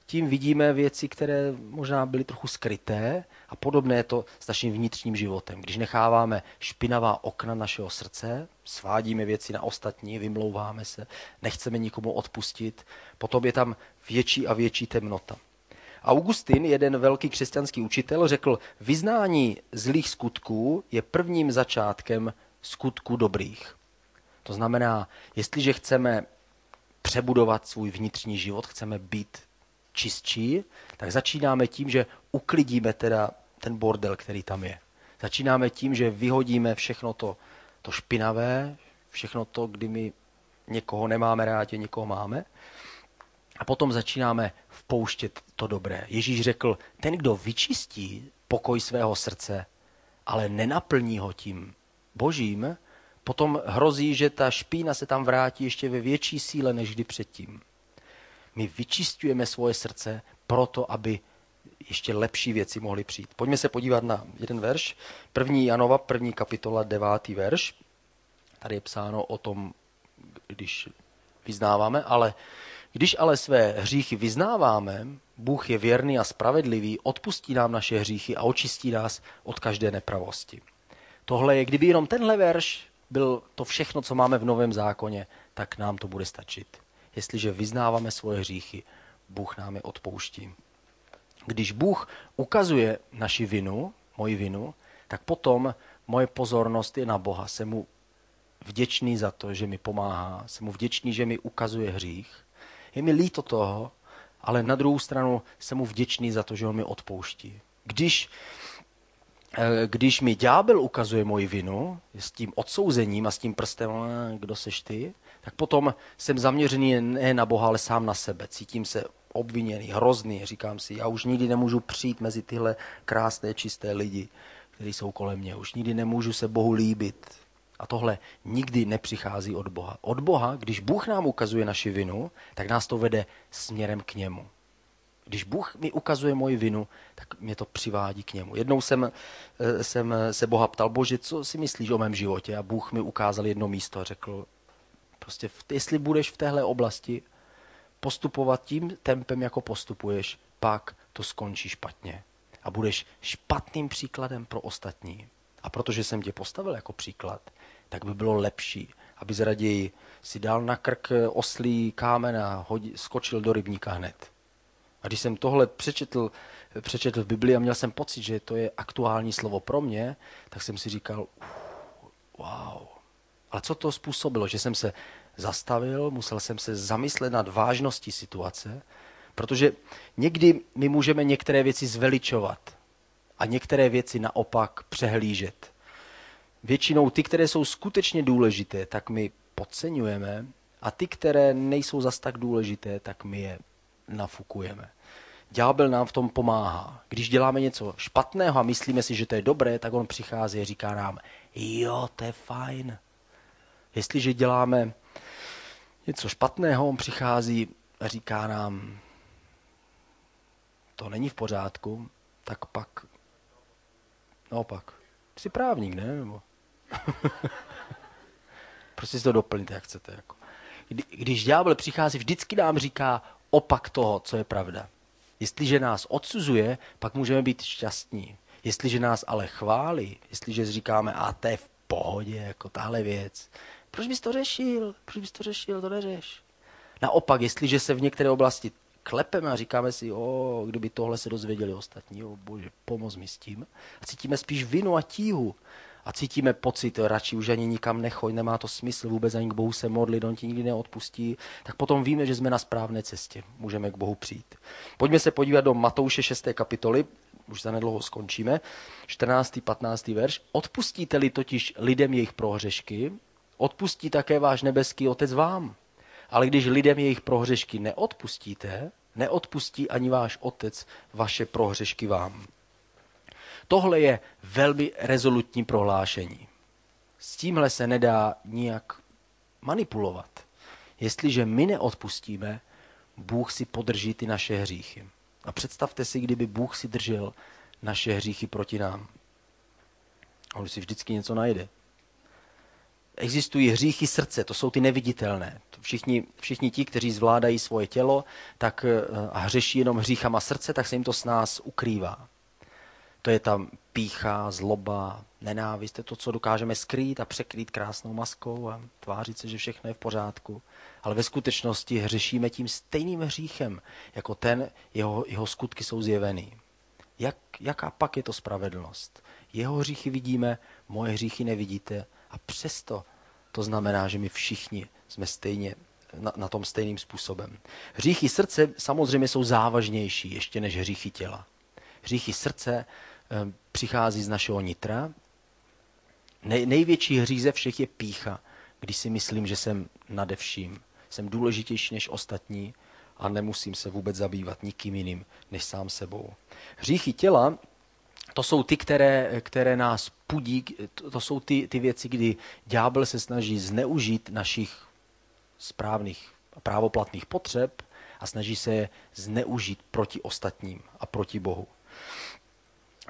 tím vidíme věci, které možná byly trochu skryté a podobné je to s naším vnitřním životem. Když necháváme špinavá okna našeho srdce, svádíme věci na ostatní, vymlouváme se, nechceme nikomu odpustit, potom je tam větší a větší temnota. Augustin, jeden velký křesťanský učitel, řekl, vyznání zlých skutků je prvním začátkem skutků dobrých. To znamená, jestliže chceme přebudovat svůj vnitřní život, chceme být čistší, tak začínáme tím, že uklidíme teda ten bordel, který tam je. Začínáme tím, že vyhodíme všechno to, to špinavé, všechno to, kdy my někoho nemáme rádi, někoho máme. A potom začínáme vpouštět to dobré. Ježíš řekl, ten, kdo vyčistí pokoj svého srdce ale nenaplní ho tím božím, potom hrozí, že ta špína se tam vrátí ještě ve větší síle než kdy předtím. My vyčistujeme svoje srdce proto, aby ještě lepší věci mohly přijít. Pojďme se podívat na jeden verš. První Janova, první kapitola, devátý verš. Tady je psáno o tom, když vyznáváme, ale když ale své hříchy vyznáváme, Bůh je věrný a spravedlivý, odpustí nám naše hříchy a očistí nás od každé nepravosti. Tohle je, kdyby jenom tenhle verš byl to všechno, co máme v Novém zákoně, tak nám to bude stačit. Jestliže vyznáváme svoje hříchy, Bůh nám je odpouští. Když Bůh ukazuje naši vinu, moji vinu, tak potom moje pozornost je na Boha. Jsem mu vděčný za to, že mi pomáhá, jsem mu vděčný, že mi ukazuje hřích. Je mi líto toho, ale na druhou stranu jsem mu vděčný za to, že on mi odpouští. Když, když mi ďábel ukazuje moji vinu s tím odsouzením a s tím prstem, kdo seš ty, tak potom jsem zaměřený ne na Boha, ale sám na sebe. Cítím se obviněný, hrozný. Říkám si, já už nikdy nemůžu přijít mezi tyhle krásné, čisté lidi, kteří jsou kolem mě. Už nikdy nemůžu se Bohu líbit. A tohle nikdy nepřichází od Boha. Od Boha, když Bůh nám ukazuje naši vinu, tak nás to vede směrem k němu. Když Bůh mi ukazuje moji vinu, tak mě to přivádí k němu. Jednou jsem, eh, jsem se Boha ptal, bože, co si myslíš o mém životě? A Bůh mi ukázal jedno místo a řekl, prostě jestli budeš v téhle oblasti postupovat tím tempem, jako postupuješ, pak to skončí špatně. A budeš špatným příkladem pro ostatní. A protože jsem tě postavil jako příklad, tak by bylo lepší, aby raději si dal na krk oslý kámen a skočil do rybníka hned. A když jsem tohle přečetl, přečetl v Biblii a měl jsem pocit, že to je aktuální slovo pro mě, tak jsem si říkal, wow. Ale co to způsobilo? Že jsem se zastavil, musel jsem se zamyslet nad vážností situace, protože někdy my můžeme některé věci zveličovat a některé věci naopak přehlížet. Většinou ty, které jsou skutečně důležité, tak my podceňujeme a ty, které nejsou zas tak důležité, tak my je nafukujeme. Ďábel nám v tom pomáhá. Když děláme něco špatného a myslíme si, že to je dobré, tak on přichází a říká nám, jo, to je fajn. Jestliže děláme něco špatného, on přichází a říká nám, to není v pořádku, tak pak, naopak, jsi právník, ne? Nebo... [laughs] prostě si to doplňte, jak chcete. Jako. Kdy, když ďábel přichází, vždycky nám říká opak toho, co je pravda. Jestliže nás odsuzuje, pak můžeme být šťastní. Jestliže nás ale chválí, jestliže říkáme, a to je v pohodě, jako tahle věc, proč bys to řešil? Proč bys to řešil? To neřeš. Naopak, jestliže se v některé oblasti klepeme a říkáme si, o, kdyby tohle se dozvěděli ostatní, o bože, pomoz mi s tím. A cítíme spíš vinu a tíhu. A cítíme pocit, radši už ani nikam nechoď, nemá to smysl vůbec ani k Bohu se modlit, on ti nikdy neodpustí, tak potom víme, že jsme na správné cestě, můžeme k Bohu přijít. Pojďme se podívat do Matouše 6. kapitoly, už za nedlouho skončíme, 14. 15. verš. Odpustíte-li totiž lidem jejich prohřešky, odpustí také váš nebeský Otec vám. Ale když lidem jejich prohřešky neodpustíte, neodpustí ani váš Otec vaše prohřešky vám. Tohle je velmi rezolutní prohlášení. S tímhle se nedá nijak manipulovat. Jestliže my neodpustíme, Bůh si podrží ty naše hříchy. A představte si, kdyby Bůh si držel naše hříchy proti nám. On si vždycky něco najde existují hříchy srdce, to jsou ty neviditelné. Všichni, všichni ti, kteří zvládají svoje tělo tak, eh, a hřeší jenom hříchama srdce, tak se jim to s nás ukrývá. To je tam pícha, zloba, nenávist, to je to, co dokážeme skrýt a překrýt krásnou maskou a tvářit se, že všechno je v pořádku. Ale ve skutečnosti hřešíme tím stejným hříchem, jako ten, jeho, jeho skutky jsou zjevený. Jak, jaká pak je to spravedlnost? Jeho hříchy vidíme, moje hříchy nevidíte a přesto to znamená, že my všichni jsme stejně na, na tom stejným způsobem. Hříchy srdce samozřejmě jsou závažnější ještě než hříchy těla. Hříchy srdce přichází z našeho nitra. Nej, největší hřích ze všech je pícha, když si myslím, že jsem nade vším. Jsem důležitější než ostatní a nemusím se vůbec zabývat nikým jiným než sám sebou. Hříchy těla to jsou ty, které, které nás pudí, to, to jsou ty, ty věci, kdy ďábel se snaží zneužít našich správných a právoplatných potřeb a snaží se je zneužít proti ostatním a proti Bohu.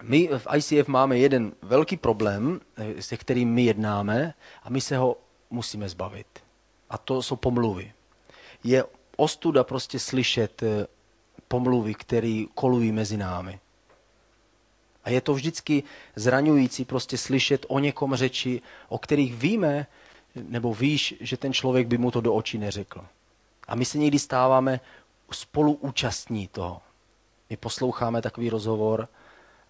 My v ICF máme jeden velký problém, eh, se kterým my jednáme a my se ho musíme zbavit. A to jsou pomluvy. Je ostuda prostě slyšet eh, pomluvy, které kolují mezi námi. A je to vždycky zraňující prostě slyšet o někom řeči, o kterých víme, nebo víš, že ten člověk by mu to do očí neřekl. A my se někdy stáváme spoluúčastní toho. My posloucháme takový rozhovor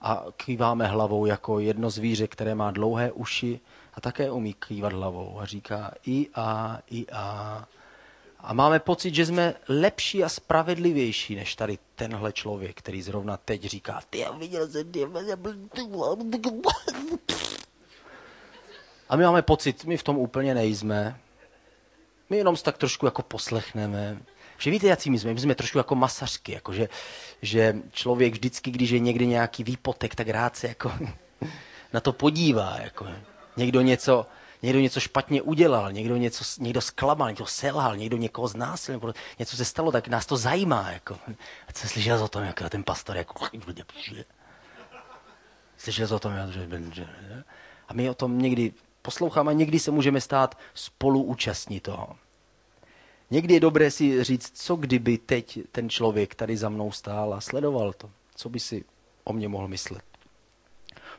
a kýváme hlavou jako jedno zvíře, které má dlouhé uši a také umí kývat hlavou a říká i a, i a. A máme pocit, že jsme lepší a spravedlivější než tady tenhle člověk, který zrovna teď říká, ty já viděl jsem tě. A my máme pocit, my v tom úplně nejsme. My jenom tak trošku jako poslechneme. Že víte, jaký my jsme? My jsme trošku jako masařky, jako že, že člověk vždycky, když je někde nějaký výpotek, tak rád se jako [laughs] na to podívá. Jako. Někdo něco, někdo něco špatně udělal, někdo něco, někdo zklamal, někdo selhal, někdo někoho znásilnil, něco se stalo, tak nás to zajímá. Jako. A co slyšel o tom, jako ten pastor, jako... Slyšel o tom, že... A my o tom někdy posloucháme, někdy se můžeme stát spoluúčastní toho. Někdy je dobré si říct, co kdyby teď ten člověk tady za mnou stál a sledoval to. Co by si o mě mohl myslet.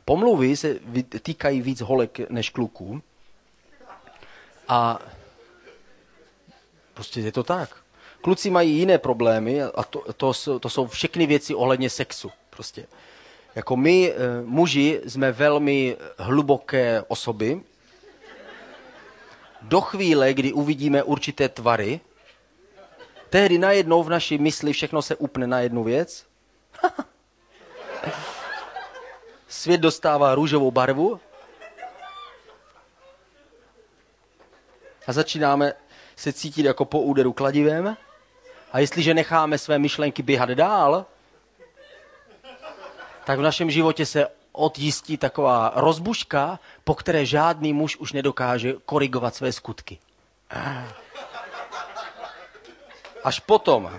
Pomluvy se týkají víc holek než kluků. A prostě je to tak. Kluci mají jiné problémy a to, to, to jsou všechny věci ohledně sexu. Prostě. Jako my, eh, muži, jsme velmi hluboké osoby, do chvíle, kdy uvidíme určité tvary, tehdy najednou v naší mysli všechno se upne na jednu věc. [laughs] Svět dostává růžovou barvu a začínáme se cítit jako po úderu kladivem. A jestliže necháme své myšlenky běhat dál, tak v našem životě se odjistí taková rozbuška, po které žádný muž už nedokáže korigovat své skutky. Až potom,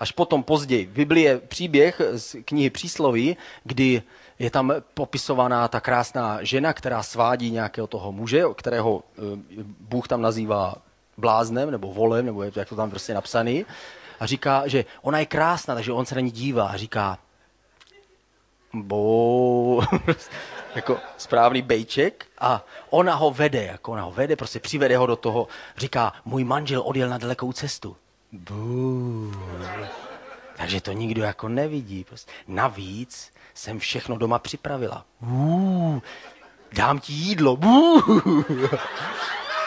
až potom později. V Biblii je příběh z knihy Přísloví, kdy je tam popisovaná ta krásná žena, která svádí nějakého toho muže, kterého eh, Bůh tam nazývá bláznem nebo volem, nebo jak to tam prostě napsaný. A říká, že ona je krásná, takže on se na ní dívá a říká, bo, [laughs] jako správný bejček a ona ho vede, jako ona ho vede, prostě přivede ho do toho, říká, můj manžel odjel na dalekou cestu. Bů. Takže to nikdo jako nevidí. Prostě. Navíc jsem všechno doma připravila. Bů. Dám ti jídlo. Bů.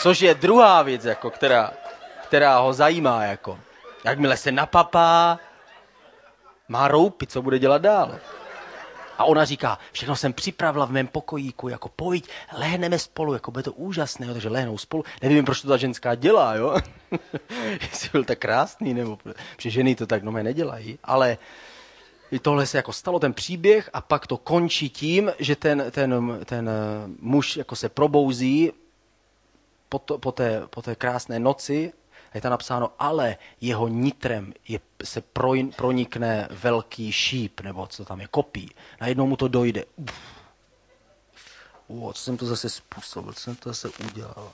Což je druhá věc, jako, která, která ho zajímá. Jako. Jakmile se napapá, má roupy, co bude dělat dál. A ona říká, všechno jsem připravila v mém pokojíku, jako pojď, lehneme spolu, jako bude to úžasné, jo, takže lehnou spolu. Nevím, proč to ta ženská dělá, jo. [laughs] Jestli byl tak krásný, nebo, protože ženy to tak no nedělají, ale tohle se jako stalo, ten příběh, a pak to končí tím, že ten, ten, ten eh, muž jako se probouzí po, to, po, té, po té krásné noci je tam napsáno, ale jeho nitrem je, se pronikne velký šíp, nebo co tam je, kopí. Najednou mu to dojde. Uf, co jsem to zase způsobil, co jsem to zase udělal.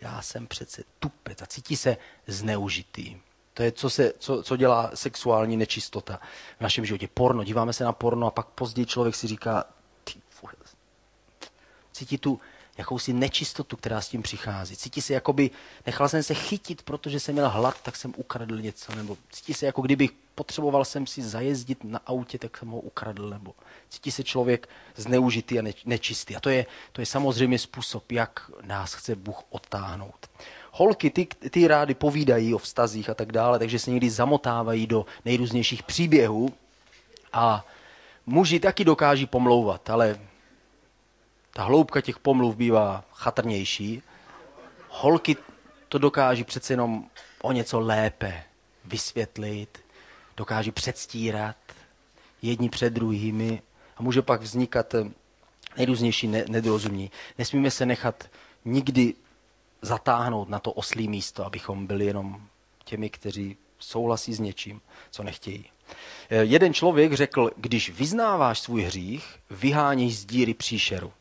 Já jsem přece tupec a cítí se zneužitý. To je, co, se, co, co dělá sexuální nečistota v našem životě. Porno, díváme se na porno a pak později člověk si říká, ty, cítí tu jakousi nečistotu, která s tím přichází. Cítí se, jakoby nechal jsem se chytit, protože jsem měl hlad, tak jsem ukradl něco. Nebo cítí se, jako kdybych potřeboval jsem si zajezdit na autě, tak jsem ho ukradl. Nebo cítí se člověk zneužitý a nečistý. A to je, to je samozřejmě způsob, jak nás chce Bůh odtáhnout. Holky, ty, ty rády povídají o vztazích a tak dále, takže se někdy zamotávají do nejrůznějších příběhů a muži taky dokáží pomlouvat, ale ta hloubka těch pomluv bývá chatrnější. Holky to dokáží přece jenom o něco lépe vysvětlit, dokáží předstírat jedni před druhými A může pak vznikat eh, nejrůznější ne- nedorozumění. Nesmíme se nechat nikdy zatáhnout na to oslý místo, abychom byli jenom těmi, kteří souhlasí s něčím, co nechtějí. Eh, Jeden člověk řekl, když vyznáváš svůj hřích, vyháníš z díry příšeru.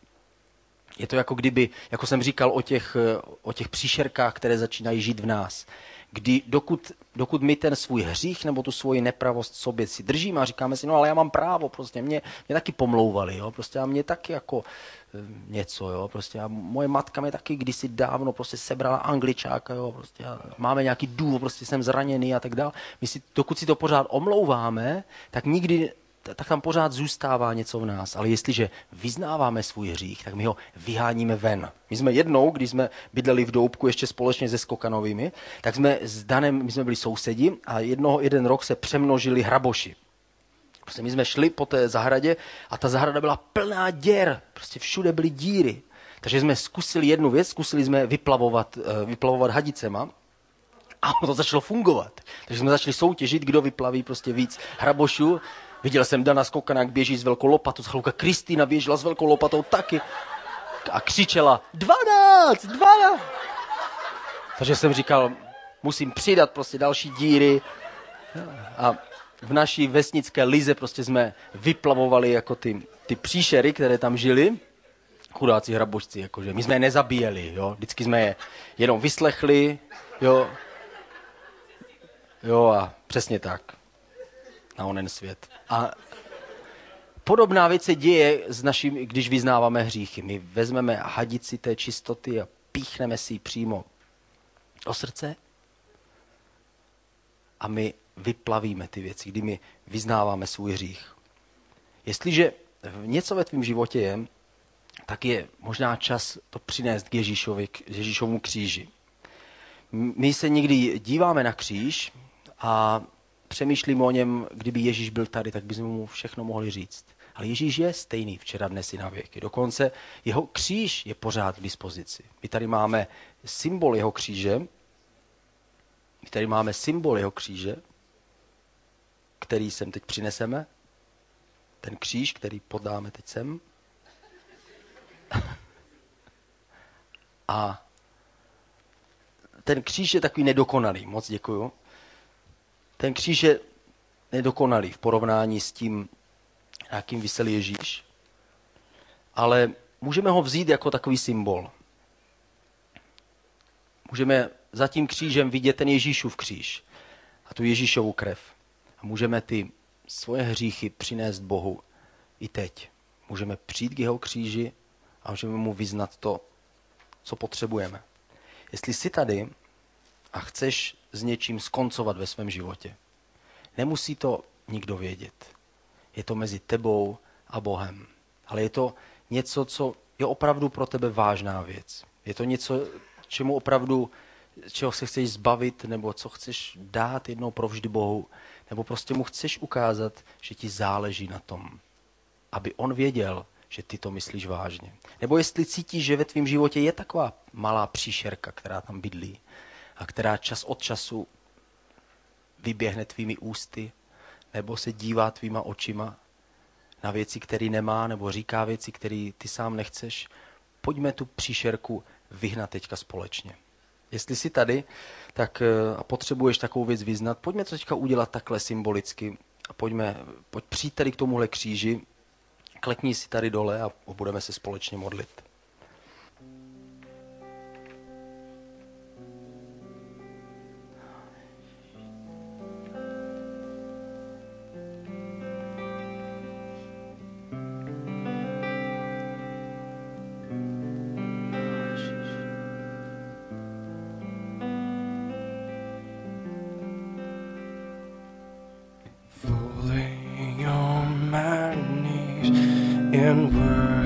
Je to jako kdyby, jako jsem říkal o těch, o těch příšerkách, které začínají žít v nás. Kdy, dokud, dokud my ten svůj hřích nebo tu svoji nepravost sobě si držíme a říkáme si, no ale já mám právo, prostě mě, mě taky pomlouvali, jo, prostě a mě taky jako eh, něco, jo, prostě a moje matka mě taky kdysi dávno prostě sebrala angličáka, jo, prostě a máme nějaký důvod, prostě jsem zraněný a tak dále. My si, dokud si to pořád omlouváme, tak nikdy tak tam pořád zůstává něco v nás. Ale jestliže vyznáváme svůj hřích, tak my ho vyháníme ven. My jsme jednou, když jsme bydleli v Doubku ještě společně se Skokanovými, tak jsme s Danem, my jsme byli sousedi a jednoho, jeden rok se přemnožili hraboši. Prostě my jsme šli po té zahradě a ta zahrada byla plná děr. Prostě všude byly díry. Takže jsme zkusili jednu věc, zkusili jsme vyplavovat, eh, vyplavovat hadicema a to začalo fungovat. Takže jsme začali soutěžit, kdo vyplaví prostě víc hrabošů. Viděl jsem Dana Skokana, jak běží s velkou lopatou, chlouka Kristýna běžela s velkou lopatou taky. A křičela 12, 12. Takže jsem říkal, musím přidat prostě další díry. A v naší vesnické lize prostě jsme vyplavovali jako ty, ty příšery, které tam žili, chudáci hrabošci, jakože my jsme je nezabíjeli, jo, vždycky jsme je jenom vyslechli, jo, jo a přesně tak, na onen svět. A podobná věc se děje, s naším, když vyznáváme hříchy. My vezmeme hadici té čistoty a píchneme si ji přímo do srdce a my vyplavíme ty věci, kdy my vyznáváme svůj hřích. Jestliže něco ve tvém životě je, tak je možná čas to přinést k Ježíšovi, k Ježíšovu kříži. My se někdy díváme na kříž a přemýšlíme o něm, kdyby Ježíš byl tady, tak bychom mu všechno mohli říct. Ale Ježíš je stejný včera, dnes i na věky. Dokonce jeho kříž je pořád k dispozici. My tady máme symbol jeho kříže, my tady máme symbol jeho kříže, který sem teď přineseme, ten kříž, který podáme teď sem. [laughs] A ten kříž je takový nedokonalý, moc děkuju. Ten kříž je nedokonalý v porovnání s tím, jakým vysel Ježíš, ale můžeme ho vzít jako takový symbol. Můžeme za tím křížem vidět ten Ježíšův kříž a tu Ježíšovu krev. A můžeme ty svoje hříchy přinést Bohu i teď. Můžeme přijít k jeho kříži a můžeme mu vyznat to, co potřebujeme. Jestli jsi tady a chceš s něčím skoncovat ve svém životě, nemusí to nikdo vědět. Je to mezi tebou a Bohem. Ale je to něco, co je opravdu pro tebe vážná věc. Je to něco, čemu opravdu, čeho se chceš zbavit, nebo co chceš dát jednou provždy Bohu, nebo prostě mu chceš ukázat, že ti záleží na tom, aby on věděl, že ty to myslíš vážně. Nebo jestli cítíš, že ve tvém životě je taková malá příšerka, která tam bydlí a která čas od času vyběhne tvými ústy, nebo se dívá tvýma očima na věci, které nemá, nebo říká věci, které ty sám nechceš, pojďme tu příšerku vyhnat teďka společně. Jestli jsi tady tak, a potřebuješ takovou věc vyznat, pojďme to teďka udělat takhle symbolicky a pojďme, pojď přijít tady k tomuhle kříži, klekni si tady dole a budeme se společně modlit. and words.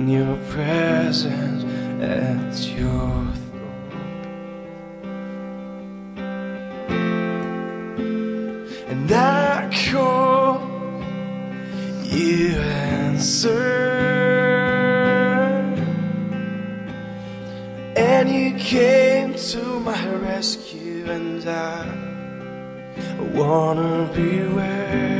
In your presence at your throne. And I call you answer. And you came to my rescue, and I wanna be where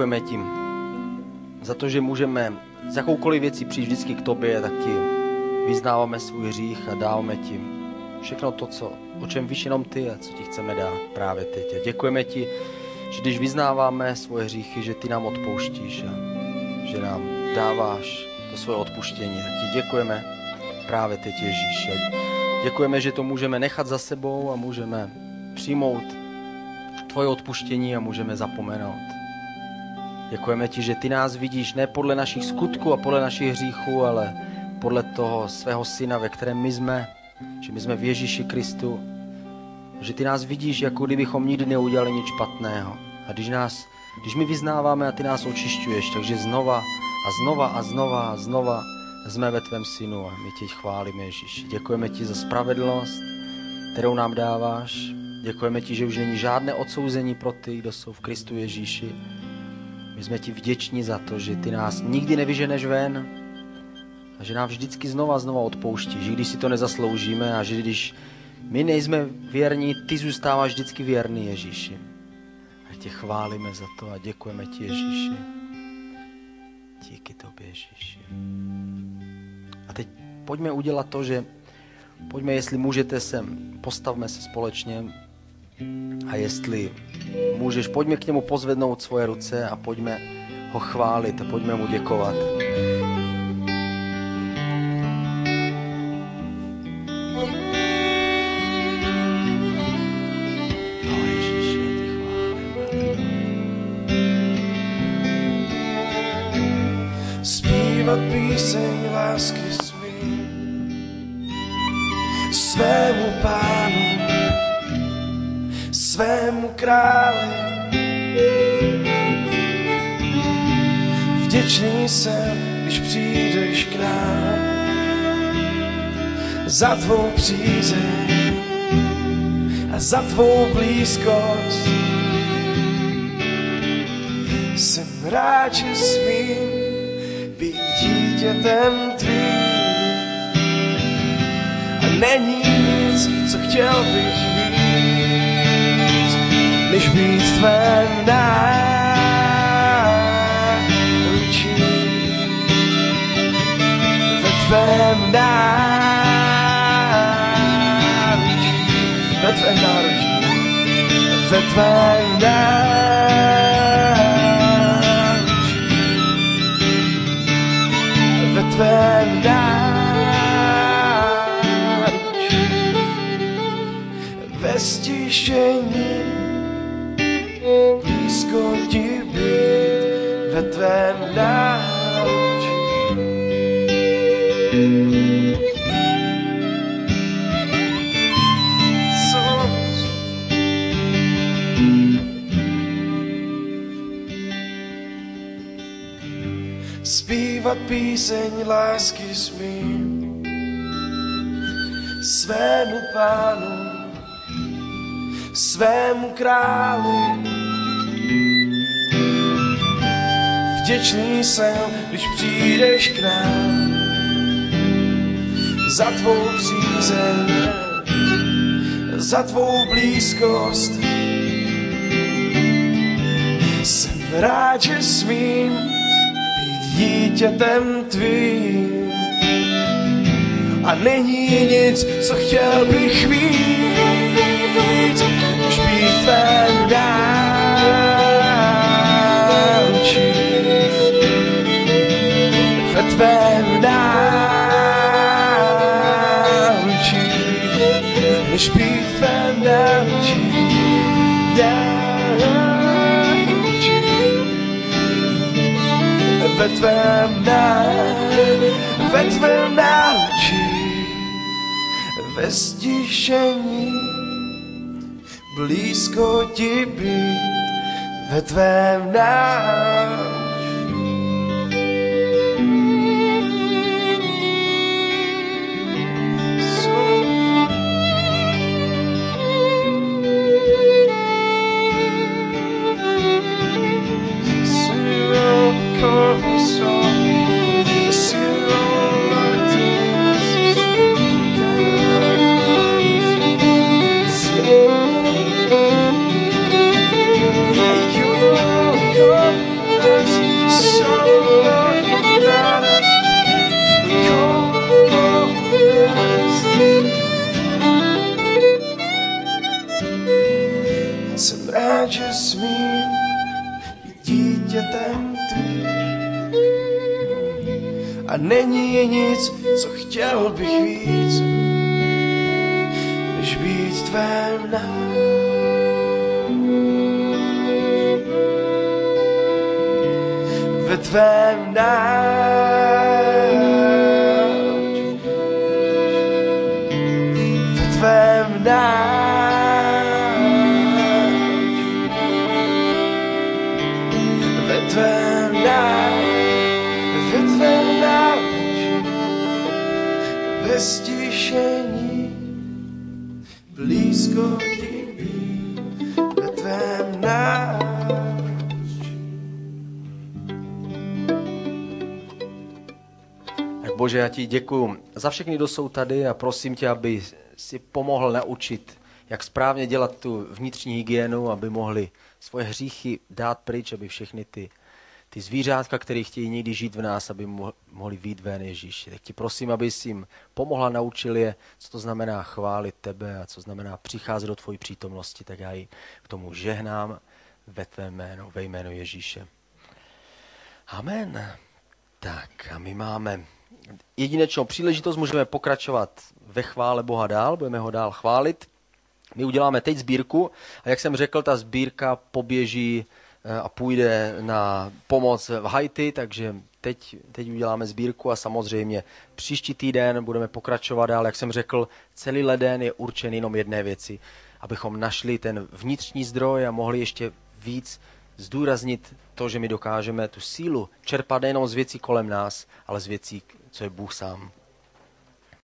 děkujeme ti za to, že můžeme s jakoukoliv věcí přijít vždycky k tobě, tak ti vyznáváme svůj hřích a dáváme ti všechno to, co, o čem víš jenom ty a co ti chceme dát právě teď. A děkujeme ti, že když vyznáváme svoje hříchy, že ty nám odpouštíš a že nám dáváš to svoje odpuštění. Tak ti děkujeme právě teď, Ježíš. A děkujeme, že to můžeme nechat za sebou a můžeme přijmout tvoje odpuštění a můžeme zapomenout. Děkujeme ti, že ty nás vidíš ne podle našich skutků a podle našich hříchů, ale podle toho svého syna, ve kterém my jsme, že my jsme v Ježíši Kristu, že ty nás vidíš, jako kdybychom nikdy neudělali nic špatného. A když, nás, když my vyznáváme a ty nás očišťuješ, takže znova a znova a znova a znova jsme ve tvém synu a my tě chválíme, Ježíši. Děkujeme ti za spravedlnost, kterou nám dáváš. Děkujeme ti, že už není žádné odsouzení pro ty, kdo jsou v Kristu Ježíši. My jsme ti vděční za to, že ty nás nikdy nevyženeš ven a že nám vždycky znova a znova odpouštíš, že když si to nezasloužíme a že když my nejsme věrní, ty zůstáváš vždycky věrný Ježíši. A tě chválíme za to a děkujeme ti Ježíši. Díky tobě Ježíši. A teď pojďme udělat to, že pojďme, jestli můžete sem, postavme se společně a jestli můžeš, pojďme k němu pozvednout svoje ruce a pojďme ho chválit a pojďme mu děkovat. Za tvou přízeň a za tvou blízkost. Jsem rád, že smím být dítětem tvým. A není nic, co chtěl bych víc, než být tvém náručí. Ve píseň lásky svým svému pánu, svému králi. Vděčný jsem, když přijdeš k nám za tvou přízeň, za tvou blízkost. Jsem rád, že smím dítětem tvým. A není nic, co chtěl bych víc, než být tvém náručí. Ve tvém náručí, než být tvém ve tvém náručí, ve tvém náručí, ve stišení, blízko ti být, ve tvém náručí. Ti děkuju za všechny, kdo jsou tady a prosím tě, aby si pomohl naučit, jak správně dělat tu vnitřní hygienu, aby mohli svoje hříchy dát pryč, aby všechny ty, ty zvířátka, které chtějí někdy žít v nás, aby mo- mohli vít ven Ježíši. Tak ti prosím, aby jsi jim pomohla, naučil je, co to znamená chválit tebe a co znamená přicházet do tvojí přítomnosti, tak já ji k tomu žehnám ve tvé jménu, ve jménu Ježíše. Amen. Tak a my máme jedinečnou příležitost, můžeme pokračovat ve chvále Boha dál, budeme ho dál chválit. My uděláme teď sbírku a jak jsem řekl, ta sbírka poběží eh, a půjde na pomoc v Haiti, takže teď, teď uděláme sbírku a samozřejmě příští týden budeme pokračovat dál. Jak jsem řekl, celý leden je určen jenom jedné věci, abychom našli ten vnitřní zdroj a mohli ještě víc zdůraznit to, že my dokážeme tu sílu čerpat nejenom z věcí kolem nás, ale z věcí, co je Bůh sám.